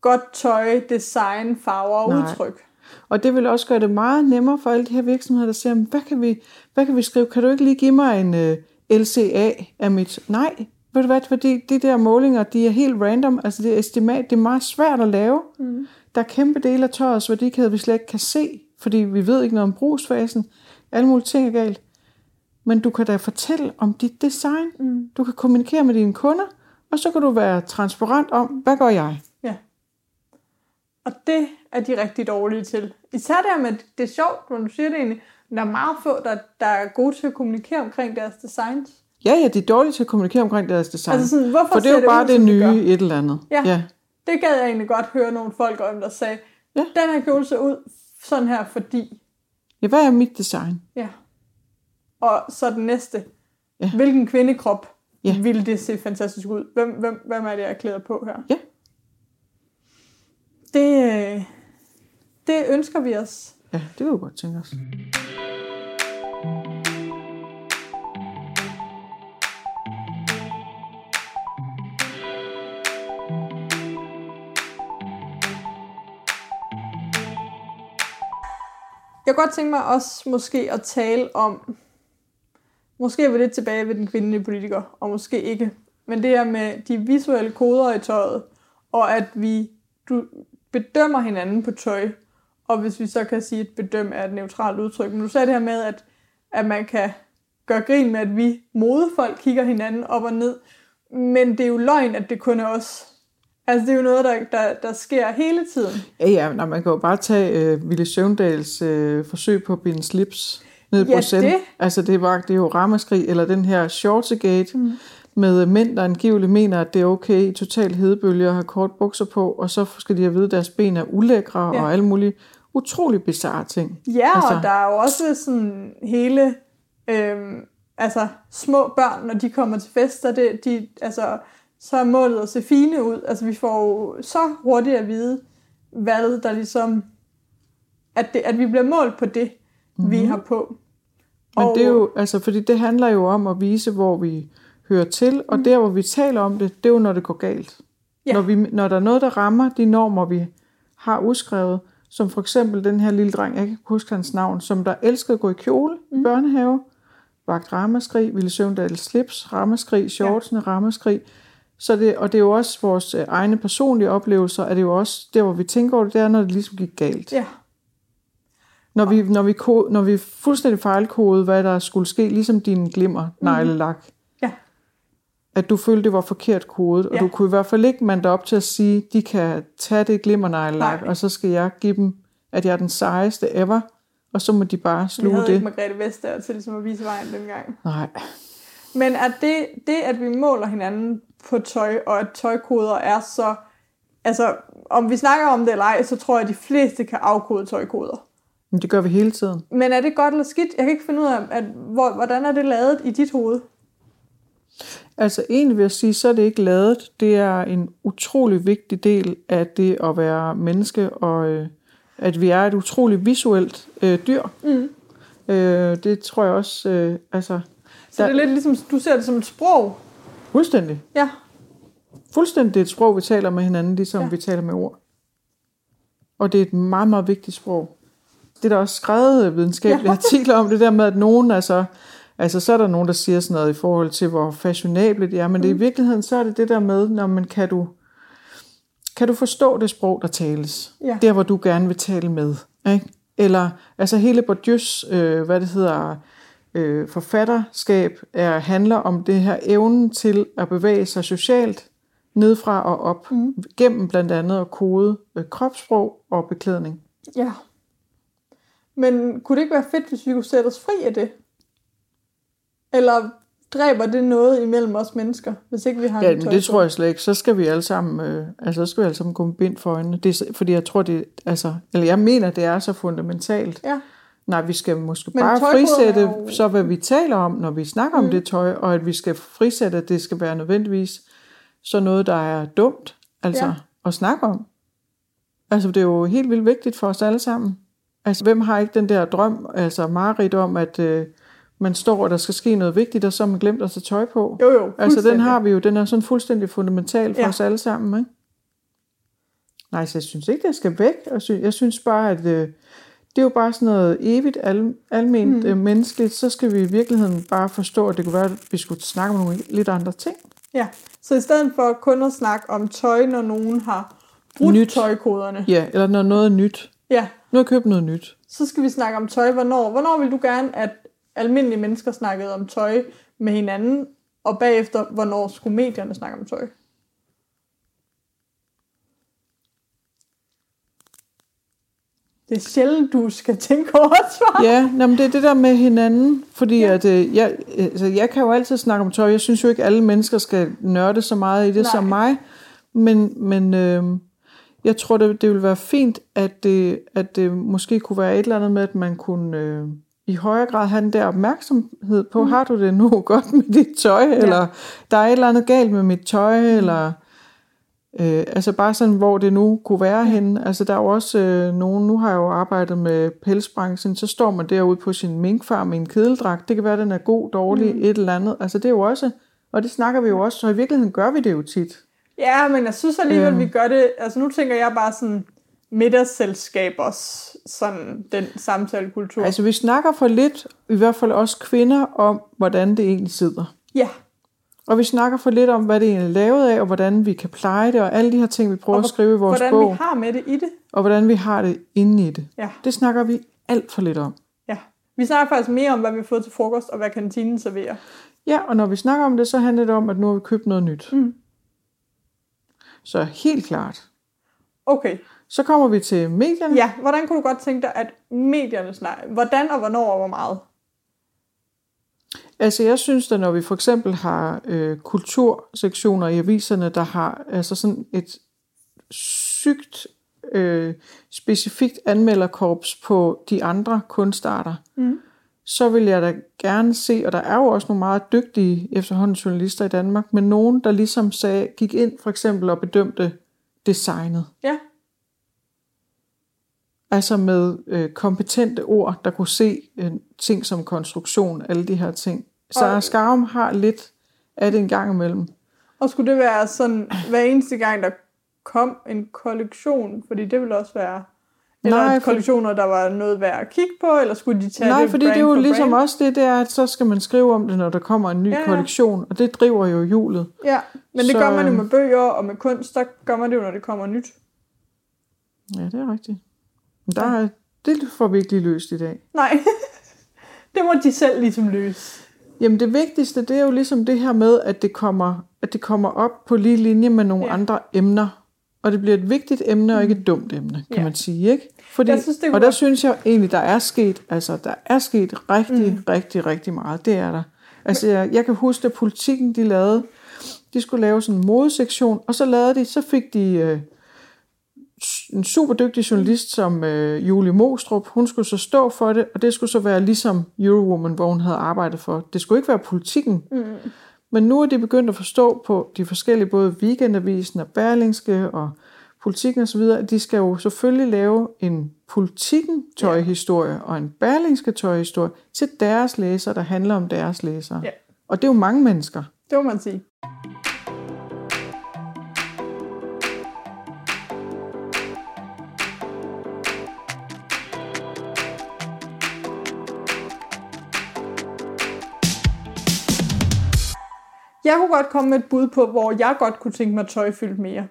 godt tøj, design, farver og Nej. udtryk. Og det vil også gøre det meget nemmere for alle de her virksomheder, der siger, hvad kan vi, hvad kan vi skrive? Kan du ikke lige give mig en uh, LCA af mit... Nej, ved du hvad, fordi de der målinger, de er helt random. Altså det er estimat, det er meget svært at lave. Mm. Der er kæmpe dele af tøjets værdikæde, vi slet ikke kan se, fordi vi ved ikke noget om brugsfasen. Alle mulige ting er galt. Men du kan da fortælle om dit design. Mm. Du kan kommunikere med dine kunder, og så kan du være transparent om, hvad gør jeg? Ja. Og det er de rigtig dårlige til. Især det her med, det er sjovt, når du siger det egentlig, der er meget få, der, der er gode til at kommunikere omkring deres designs. Ja, ja, de er dårlige til at kommunikere omkring deres design. Altså sådan, hvorfor For det er jo bare ud, det nye et eller andet. Ja. ja. Det gad jeg egentlig godt høre nogle folk om, der sagde, Ja. den her kjole ser ud sådan her, fordi... Ja, hvad er mit design? Ja. Og så den næste. Ja. Hvilken kvindekrop Ja. ville det se fantastisk ud? Hvem, hvem, hvem er det, jeg er klæder på her? Ja. Det, det ønsker vi os. Ja, det vil vi godt tænke os. Jeg kunne godt tænke mig også måske at tale om, måske er vi lidt tilbage ved den kvindelige politiker, og måske ikke, men det her med de visuelle koder i tøjet, og at vi du, bedømmer hinanden på tøj, og hvis vi så kan sige, at bedøm er et neutralt udtryk, men du sagde det her med, at, at man kan gøre grin med, at vi modefolk kigger hinanden op og ned, men det er jo løgn, at det kun er os. Altså det er jo noget, der, der, der sker hele tiden. Ja, ja, når man kan jo bare tage øh, Ville Søvndals øh, forsøg på at binde slips ned Ja, på send. det. Altså, det, var, det er jo ramaskrig, eller den her Shortsegate mm. med mænd, der angiveligt mener, at det er okay i total hedebølge at have kort bukser på, og så skal de have vide, at deres ben er ulækre Ja. ja. og alle mulige utrolig bizarre ting. Ja. Altså- og der er jo også sådan hele, øhm, altså små børn, når de kommer til fester, det, de, altså, så er målet at se fine ud. Altså vi får jo så hurtigt at vide, hvad der ligesom, at, det, at vi bliver målt på det, mm-hmm. vi har på. Men det er jo, altså, fordi det handler jo om at vise, hvor vi hører til, og mm. der, hvor vi taler om det, det er jo, når det går galt. Ja. Når, vi, når der er noget, der rammer de normer, vi har udskrevet, som for eksempel den her lille dreng, jeg kan ikke huske hans navn, som der elskede at gå i kjole mm. i børnehave, vagt ramaskrig, ville Søvndal slips, ramaskrig, shortsene, ja. ramaskrig. Så det, og det er jo også vores øh, egne personlige oplevelser, er det jo også der, hvor vi tænker over det, det er, når det ligesom gik galt. Ja, Når vi, når vi, ko- når vi fuldstændig fejlkodede, hvad der skulle ske, ligesom din glimmer neglelak, ja, at du følte, det var forkert kodet, og Ja. du kunne i hvert fald ikke mande op til at sige, de kan tage det glimmerneglelak, Nej. og så skal jeg give dem, at jeg er den sejeste ever, og så må de bare sluge havde det. ikke Margrethe Vestager til ligesom at vise vejen dengang. Nej. Men at det, det, at vi måler hinanden på tøj, og at tøjkoder er så... Altså, om vi snakker om det eller ej, så tror jeg, at de fleste kan afkode tøjkoder. Men det gør vi hele tiden. Men er det godt eller skidt? Jeg kan ikke finde ud af, at, hvor, hvordan er det lavet i dit hoved? Altså egentlig vil jeg sige, så er det ikke lavet. Det er en utrolig vigtig del af det at være menneske, og øh, at vi er et utroligt visuelt øh, dyr. Mm. Øh, det tror jeg også, øh, altså Så Der- det er lidt ligesom, du ser det som et sprog. fuldstændig. Ja, Fuldstændig det er et sprog, vi taler med hinanden, ligesom Ja. ja. vi taler med ord. Og det er et meget, meget vigtigt sprog. Det er der også skrevet videnskabelige Ja. artikler om, det der med, at nogen, altså, altså så er der nogen, der siger sådan noget i forhold til, hvor fashionable det er, men det, i virkeligheden, så er det det der med, når man kan du, kan du forstå det sprog, der tales? Ja. Der, hvor du gerne vil tale med. Ikke? Eller, altså hele Bourdieu's, øh, hvad det hedder, øh, forfatterskab er, handler om det her evnen til at bevæge sig socialt nedfra og op, mm. gennem blandt andet at kode øh, kropssprog og beklædning. Ja. Men kunne det ikke være fedt, hvis vi kunne sætte os fri af det? Eller dræber det noget imellem os mennesker, hvis ikke vi har Ja, en men det tror jeg slet ikke. Så skal vi alle sammen, øh, altså, så skal vi alle sammen gå med bind for øjnene. Det er, fordi jeg tror, det altså, eller jeg mener, det er så fundamentalt. Ja. Nej, vi skal måske Men bare frisætte jo- så, hvad vi taler om, når vi snakker mm. om det tøj, og at vi skal frisætte, at det skal være nødvendigvis så noget, der er dumt altså, ja. at snakke om. Altså, det er jo helt vildt vigtigt for os alle sammen. Altså, hvem har ikke den der drøm, altså mareridt om, at øh, man står, og der skal ske noget vigtigt, og så har man glemt at tage tøj på? Jo, jo, Altså, den har vi jo, den er sådan fuldstændig fundamental for Ja. os alle sammen, ikke? Nej, så jeg synes ikke, det skal væk. Jeg synes, bare, at øh, det er jo bare sådan noget evigt al, alment mm. øh, menneskeligt. Så skal vi i virkeligheden bare forstå, at det kunne være, at vi skulle snakke om nogle lidt andre ting. Ja, så i stedet for kun at snakke om tøj, når nogen har brudt Nyt. tøjkoderne, Ja, eller når noget er nyt. Ja, Nu har jeg købt noget nyt. så skal vi snakke om tøj. Hvornår, hvornår vil du gerne, at almindelige mennesker snakkede om tøj med hinanden, og bagefter, hvornår skulle medierne snakke om tøj? Det er sjældent, du skal tænke over et svar. Ja, men det er det der med hinanden, fordi ja. at, øh, jeg, altså, jeg kan jo altid snakke om tøj. Jeg synes jo ikke, alle mennesker skal nørde så meget i det Nej. som mig. Men, men øh, jeg tror, det, det ville være fint, at det, at det måske kunne være et eller andet med, at man kunne øh, i højere grad have den der opmærksomhed på, mm. har du det nu godt med dit tøj, ja. eller der er et eller andet galt med mit tøj, mm. eller... Øh, altså bare sådan, hvor det nu kunne være henne. Altså der er jo også øh, nogen, nu har jeg jo arbejdet med pelsbranchen, så står man derude på sin minkfarm i en kedeldragt. Det kan være, den er god, dårlig, mm. et eller andet. Altså det er jo også, og det snakker vi jo også, så i virkeligheden gør vi det jo tit. Ja, men jeg synes alligevel, Øhm. vi gør det... Altså nu tænker jeg bare sådan middagsselskabers sådan den samtalekultur. Altså vi snakker for lidt, i hvert fald også kvinder, om hvordan det egentlig sidder. ja, Og vi snakker for lidt om, hvad det egentlig er lavet af, og hvordan vi kan pleje det, og alle de her ting, vi prøver Og at skrive i vores hvordan bog, vi har med det i det. og hvordan vi har det inde i det. Ja. Det snakker vi alt for lidt om. Ja. Vi snakker faktisk mere om, hvad vi har fået til frokost, og hvad kantinen serverer. Ja, og når vi snakker om det, så handler det om, at nu har vi købt noget nyt. Mm. Så helt klart. Okay. Så kommer vi til medierne. Ja, hvordan kunne du godt tænke dig, at medierne snakker? Hvordan og hvornår og hvor meget? Altså jeg synes, at når vi for eksempel har øh, kultursektioner i aviserne, der har altså sådan et sygt øh, specifikt anmelderkorps på de andre kunstarter, Mm. Så vil jeg da gerne se, og der er jo også nogle meget dygtige efterhånden journalister i Danmark, men nogen, der ligesom sagde, gik ind for eksempel og bedømte designet. Ja. Altså med øh, kompetente ord, der kunne se øh, ting som konstruktion, alle de her ting. Sarah Og- Skarum har lidt af det en gang imellem. Og skulle det være sådan, hver eneste gang, der kom en kollektion? Fordi det ville også være... Eller Nej, for- kollektioner, der var noget værd at kigge på, eller skulle de tage Nej, det fordi det er jo for ligesom brand? også det der, at så skal man skrive om det, når der kommer en ny Ja, ja, ja. kollektion, og det driver jo hjulet. Ja, men det Så, gør man jo med bøger og med kunst, der gør man det jo, når det kommer nyt. Ja, det er rigtigt. Men der er, det får vi ikke lige løst i dag. Nej, det må de selv ligesom løse. Jamen det vigtigste, det er jo ligesom det her med, at det kommer, at det kommer op på lige linje med nogle Ja. ja. andre emner. Og det bliver et vigtigt emne, og ikke et dumt emne, kan Ja. man sige, ikke? Fordi, Jeg synes, det og der synes jeg egentlig, der er sket, altså der er sket rigtig, mm. rigtig, rigtig meget. Det er der. Altså jeg, jeg kan huske, at politikken, de lavede, de skulle lave sådan en modesektion, og så lavede de, så fik de øh, en super dygtig journalist som øh, Julie Mostrup, hun skulle så stå for det, og det skulle så være ligesom Eurowoman, hvor hun havde arbejdet for. Det skulle ikke være politikken. Mm. Men nu er de begyndt at forstå på de forskellige, både Weekendavisen og Berlingske og politikken osv., at de skal jo selvfølgelig lave en politikken tøjhistorie og en berlingske tøjhistorie til deres læsere, der handler om deres læsere. Ja. Og det er jo mange mennesker. Det må man sige. Jeg kunne godt komme med et bud på, hvor jeg godt kunne tænke mig tøj fyldt mere.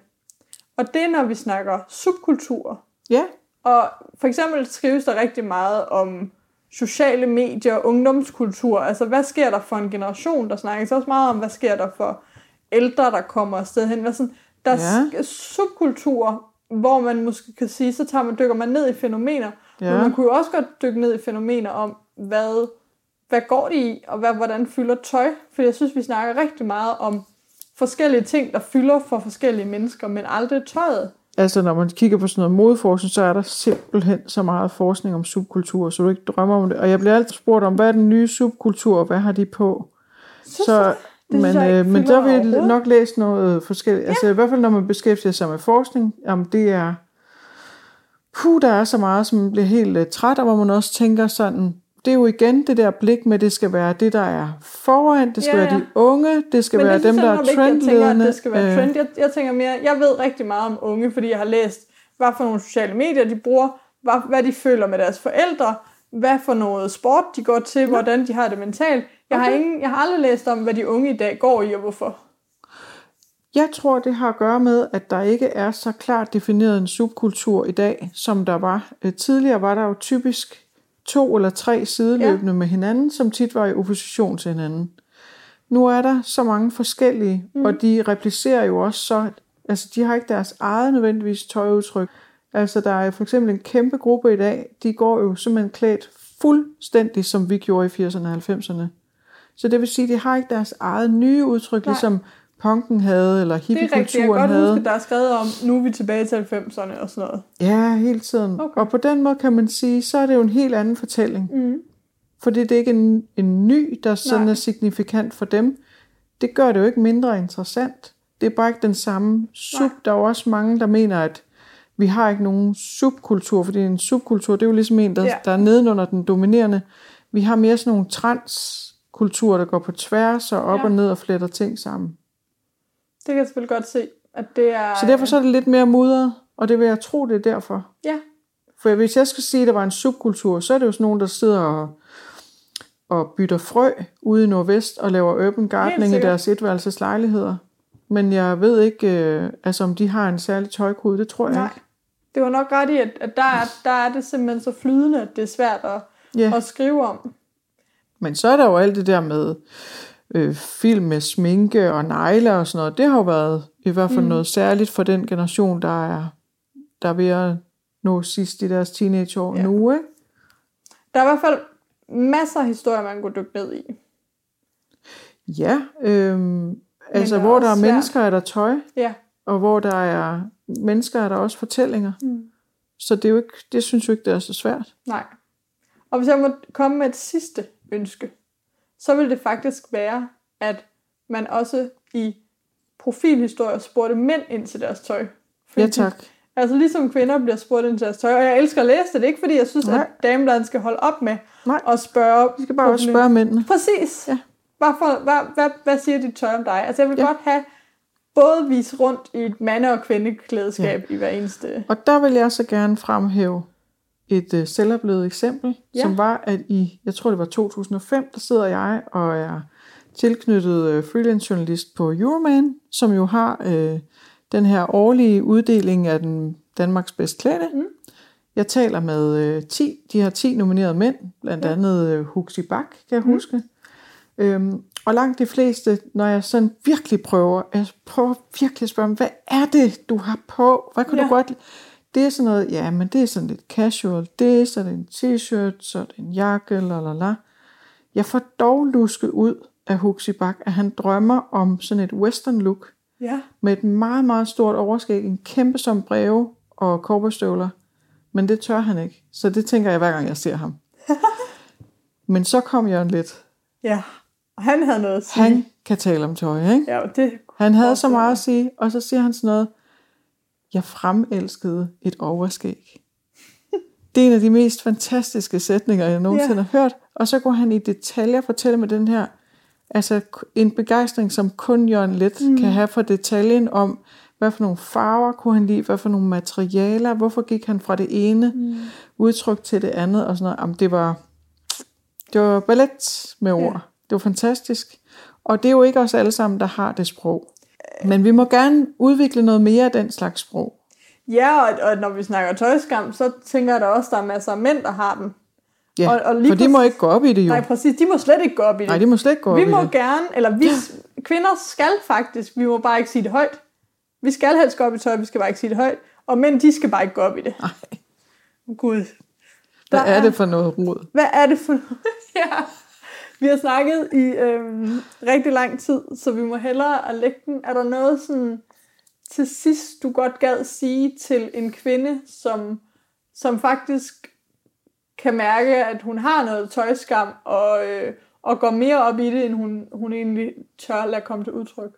Og det er, når vi snakker subkulturer. Ja, Og for eksempel skrives der rigtig meget om sociale medier og ungdomskultur. Altså, hvad sker der for en generation? Der snakkes også meget om, hvad sker der for ældre, der kommer afsted hen. Hvad sådan, der er Ja. subkulturer, hvor man måske kan sige, så tager man, dykker man ned i fænomener. Ja. Men man kunne jo også godt dykke ned i fænomener om, hvad, hvad går de i, og hvad, hvordan fylder tøj. For jeg synes, vi snakker rigtig meget om forskellige ting, der fylder for forskellige mennesker, men aldrig tøjet. Altså, når man kigger på sådan noget modeforskning, så er der simpelthen så meget forskning om subkultur, så du ikke drømmer om det. Og jeg bliver altid spurgt om, hvad er den nye subkultur, og hvad har de på? Så, Så, det men, øh, men der vil jeg overhovedet. nok læse noget forskelligt. Ja. Altså i hvert fald, når man beskæftiger sig med forskning, om det er... Puh, der er så meget, som man bliver helt uh, træt, og hvor man også tænker sådan... Det er jo igen det der blik med, det skal være det, der er foran, det skal Ja, være ja. de unge, det skal Men være det dem, synes der er vigtigt, jeg tænker, at trendledende. det skal være Øh, trend. Jeg, jeg tænker mere, jeg ved rigtig meget om unge, fordi jeg har læst, hvad for nogle sociale medier de bruger, hvad, hvad de føler med deres forældre, hvad for noget sport de går til, hvordan de har det mentalt. Jeg, har Okay. ingen, jeg har aldrig læst om, hvad de unge i dag går i, og hvorfor. Jeg tror, det har at gøre med, at der ikke er så klart defineret en subkultur i dag, som der var. Øh, Tidligere var der jo typisk to eller tre sideløbende ja. med hinanden, som tit var i opposition til hinanden. Nu er der så mange forskellige, mm. og de replicerer jo også så, altså de har ikke deres eget nødvendigvis tøjudtryk. Altså der er for eksempel en kæmpe gruppe i dag, de går jo simpelthen klædt fuldstændig, som vi gjorde i 80'erne og 90'erne. Så det vil sige, de har ikke deres eget nye udtryk, Nej. ligesom punken havde, eller Det er rigtigt. Jeg kan hippiekulturen godt havde. huske, der er skrevet om, nu er vi tilbage til 90'erne og sådan noget. Ja, hele tiden. Okay. Og på den måde kan man sige, så er det jo en helt anden fortælling. Mm. Fordi det er ikke en, en ny, der sådan Nej. er signifikant for dem. Det gør det jo ikke mindre interessant. Det er bare ikke den samme sub. Nej. Der er jo også mange, der mener, at vi har ikke nogen subkultur, fordi en subkultur, det er jo ligesom en, der, Ja. der er nedenunder den dominerende. Vi har mere sådan nogle transkulturer, der går på tværs og op Ja. og ned og fletter ting sammen. Det kan jeg selvfølgelig godt se, at det er... Så derfor så er det lidt mere mudret, og det vil jeg tro, det er derfor. Ja, For hvis jeg skal sige, at der var en subkultur, så er det jo sådan nogen, der sidder og, og bytter frø ude i Nordvest og laver urban gardening i deres etværelses lejligheder. Men jeg ved ikke, øh, altså om de har en særlig tøjkode, det tror jeg nej. ikke. Det var nok ret i, at, at der, er, der er det simpelthen så flydende, at det er svært at, Ja. at skrive om. Men så er der jo alt det der med øh, film med sminke og negle og sådan noget. Det har jo været i hvert fald mm. noget særligt for den generation, der er, der er ved at nå sidst i deres teenageår Ja. nu. Ikke? Der er i hvert fald masser af historier, man kunne dykke ned i. Ja, øhm, altså der er hvor der er svært. mennesker, er der tøj. Ja, Og hvor der er mennesker, er der også fortællinger. Mm. Så det, er jo ikke, det synes jeg ikke, det er så svært. nej. Og hvis jeg må komme med et sidste ønske, så vil det faktisk være, at man også i profilhistorier spurgte mænd ind til deres tøj. Ja, tak. Altså ligesom kvinder bliver spurgt ind til deres tøj. Og jeg elsker at læse det. Det er ikke fordi, jeg synes, Nej. at damebladen skal holde op med Nej. at spørge. Vi skal bare også spørge mændene. Præcis. Ja. Hvad, for, hvad, hvad, hvad siger dit tøj om dig? Altså jeg vil ja. godt have både vise rundt i et mande- og kvindeklædeskab ja. i hver eneste... Og der vil jeg så gerne fremhæve et uh, selvoplevet eksempel, Ja. som var, at i, jeg tror det var 2005, der sidder jeg og er tilknyttet uh, freelance journalist på Euroman, som jo har uh, den her årlige uddeling af den Danmarks bedst klædte. Mm. Jeg taler med uh, 10, de har 10 nominerede mænd, blandt ja. andet uh, Huxi Bak, kan jeg mm. huske. Øhm, og langt de fleste, når jeg sådan virkelig prøver, jeg prøver virkelig at spørge dem, hvad er det, du har på? Hvad kunne Ja. du godt lide? Det er sådan noget, ja, men det er sådan lidt casual. Det er det en t-shirt, så det en jakke, la la la. Jeg får dog lusket ud af Huxi Bak, at han drømmer om sådan et western look, Ja. med et meget, meget stort overskæg, en kæmpe som breve og cowboystøvler. Men det tør han ikke. Så det tænker jeg, hver gang jeg ser ham. Men så kom Jørgen lidt. Ja. Og han havde noget at sige. Han kan tale om tøj, ikke? Ja, det... Han havde så meget at sige, og så siger han sådan noget, jeg fremelskede et overskæg. Det er en af de mest fantastiske sætninger, jeg nogensinde Ja. har hørt. Og så går han i detaljer fortælle med den her, altså en begejstring, som kun Jørgen Let mm. kan have for detaljen om, hvad for nogle farver kunne han lide, hvad for nogle materialer, hvorfor gik han fra det ene mm. udtryk til det andet, og sådan noget. Jamen, det var, det var ballet med ord. Ja. Det var fantastisk. Og det er jo ikke os alle sammen, der har det sprog. Men vi må gerne udvikle noget mere af den slags sprog. Ja, og, og når vi snakker tøjskam, så tænker jeg da også, at der er masser af mænd, der har den. Ja, Og- og lige for de præcis- må ikke gå op i det jo. Nej, præcis. De må slet ikke gå op i det. Nej, de må slet ikke gå op vi i må det. gerne, eller vi kvinder skal faktisk, vi må bare ikke sige det højt. Vi skal helst gå op i tøj, vi skal bare ikke sige det højt. Og mænd, de skal bare ikke gå op i det. Nej. Gud. Hvad Der er det for noget rod? Hvad er det for noget? ja. Vi har snakket i øhm, rigtig lang tid, så vi må hellere at lægge den. Er der noget sådan til sidst, du godt gad sige til en kvinde, som, som faktisk kan mærke, at hun har noget tøjskam, og, øh, og går mere op i det, end hun, hun egentlig tør lade komme til udtryk?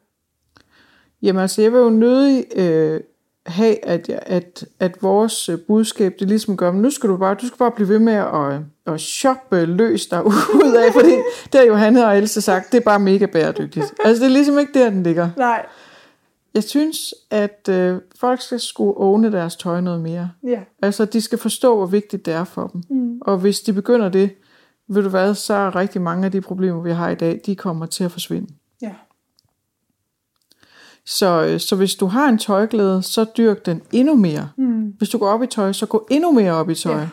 Jamen altså, jeg vil jo nødig øh, have, at, jeg, at, at vores øh, budskab, det ligesom gør, men nu skal du bare, du skal bare blive ved med at, at shoppe løs dig ud af, fordi det har Johanne og Else sagt, det er bare mega bæredygtigt. Altså, det er ligesom ikke der, den ligger. Nej, Jeg synes, at øh, folk skal skulle åne deres tøj noget mere. ja. Altså, de skal forstå, hvor vigtigt det er for dem. Mm. Og hvis de begynder det, ved du hvad, så er rigtig mange af de problemer, vi har i dag, de kommer til at forsvinde. ja. Så, øh, så hvis du har en tøjglæde, så dyrk den endnu mere. Mm. Hvis du går op i tøj, så gå endnu mere op i tøj. Ja.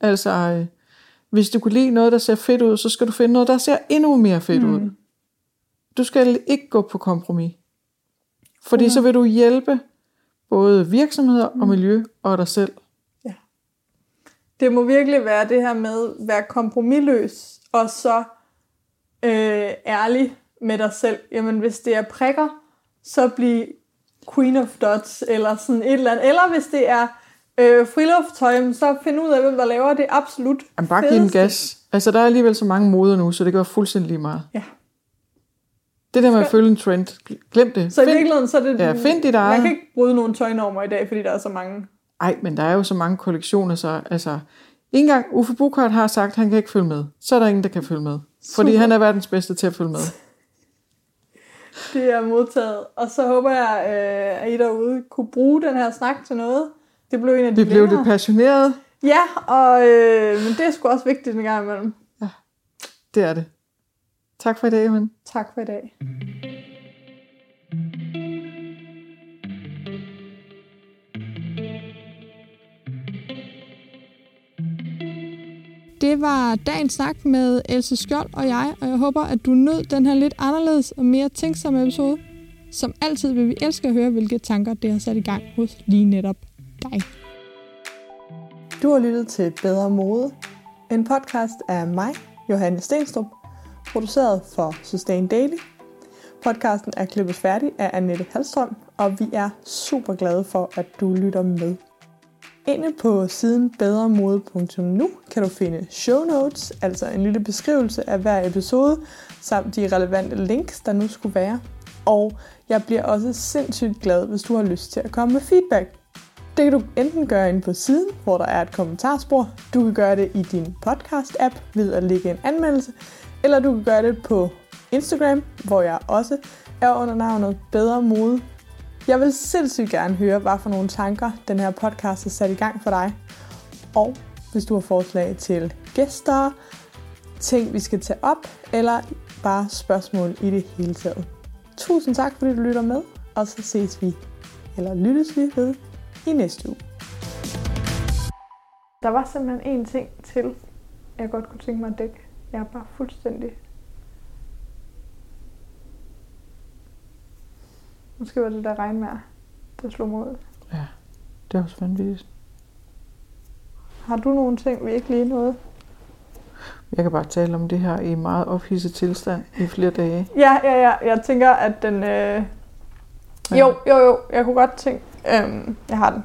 Altså, øh, hvis du kunne lide noget, der ser fedt ud, så skal du finde noget, der ser endnu mere fedt Mm. ud. Du skal ikke gå på kompromis. Fordi så vil du hjælpe både virksomheder og miljø og dig selv. Det må virkelig være det her med at være kompromilløs, og så øh, ærlig med dig selv. Jamen, hvis det er prikker, så bliv Queen of Dots, eller sådan et eller andet. Eller hvis det er øh, frilufttøj, så find ud af, hvem der laver det absolut Jamen, bare giv fedeste. gas. Altså, der er alligevel så mange moder nu, så det gør fuldstændig meget. Ja. Det der med at følge en trend, glem det. Så i Find- virkeligheden, så er det... Ja, find dit eget. kan ikke bryde nogle tøjnormer i dag, fordi der er så mange. Ej, men der er jo så mange kollektioner, så altså... Ikke engang Uffe Bukhardt har sagt, at han kan ikke følge med. Så er der ingen, der kan følge med. Fordi Super. han er verdens bedste til at følge med. Det er modtaget. Og så håber jeg, øh, at I derude kunne bruge den her snak til noget. Det blev en af de Vi blev længere. lidt passionerede. Ja, og, øh, men det er sgu også vigtigt en gang imellem. Det er det. Tak for i dag, men. Tak for i dag. Det var dagens snak med Else Skjold og jeg, og jeg håber, at du nød den her lidt anderledes og mere tænksomme episode. Som altid vil vi elske at høre, hvilke tanker det har sat i gang hos lige netop dig. Du har lyttet til Bedre Mode, en podcast af mig, Johanne Stenstrup, produceret for Sustain Daily. Podcasten er klippet færdig af Annette Halstrøm, og vi er super glade for, at du lytter med. Inde på siden bedremode.nu kan du finde show notes, altså en lille beskrivelse af hver episode, samt de relevante links, der nu skulle være. Og jeg bliver også sindssygt glad, hvis du har lyst til at komme med feedback. Det kan du enten gøre inde på siden, hvor der er et kommentarspor. Du kan gøre det i din podcast-app ved at lægge en anmeldelse. Eller du kan gøre det på Instagram, hvor jeg også er under navnet Bedre Mode. Jeg vil sindssygt gerne høre, hvad for nogle tanker den her podcast har sat i gang for dig. Og hvis du har forslag til gæster, ting vi skal tage op, eller bare spørgsmål i det hele taget. Tusind tak, fordi du lytter med, og så ses vi, eller lyttes vi ved i næste uge. Der var simpelthen en ting til, jeg godt kunne tænke mig at dække. Jeg er bare fuldstændig... Måske var det der regnvejr, der slog mig ud. Ja, det er også vanvittigt. Har du nogle ting, vi ikke lige nåede? Jeg kan bare tale om det her i meget ophidset tilstand i flere dage. Ja, ja, ja. Jeg tænker, at den... Øh... Jo, jo, jo. Jeg kunne godt tænke... Øhm, jeg har den.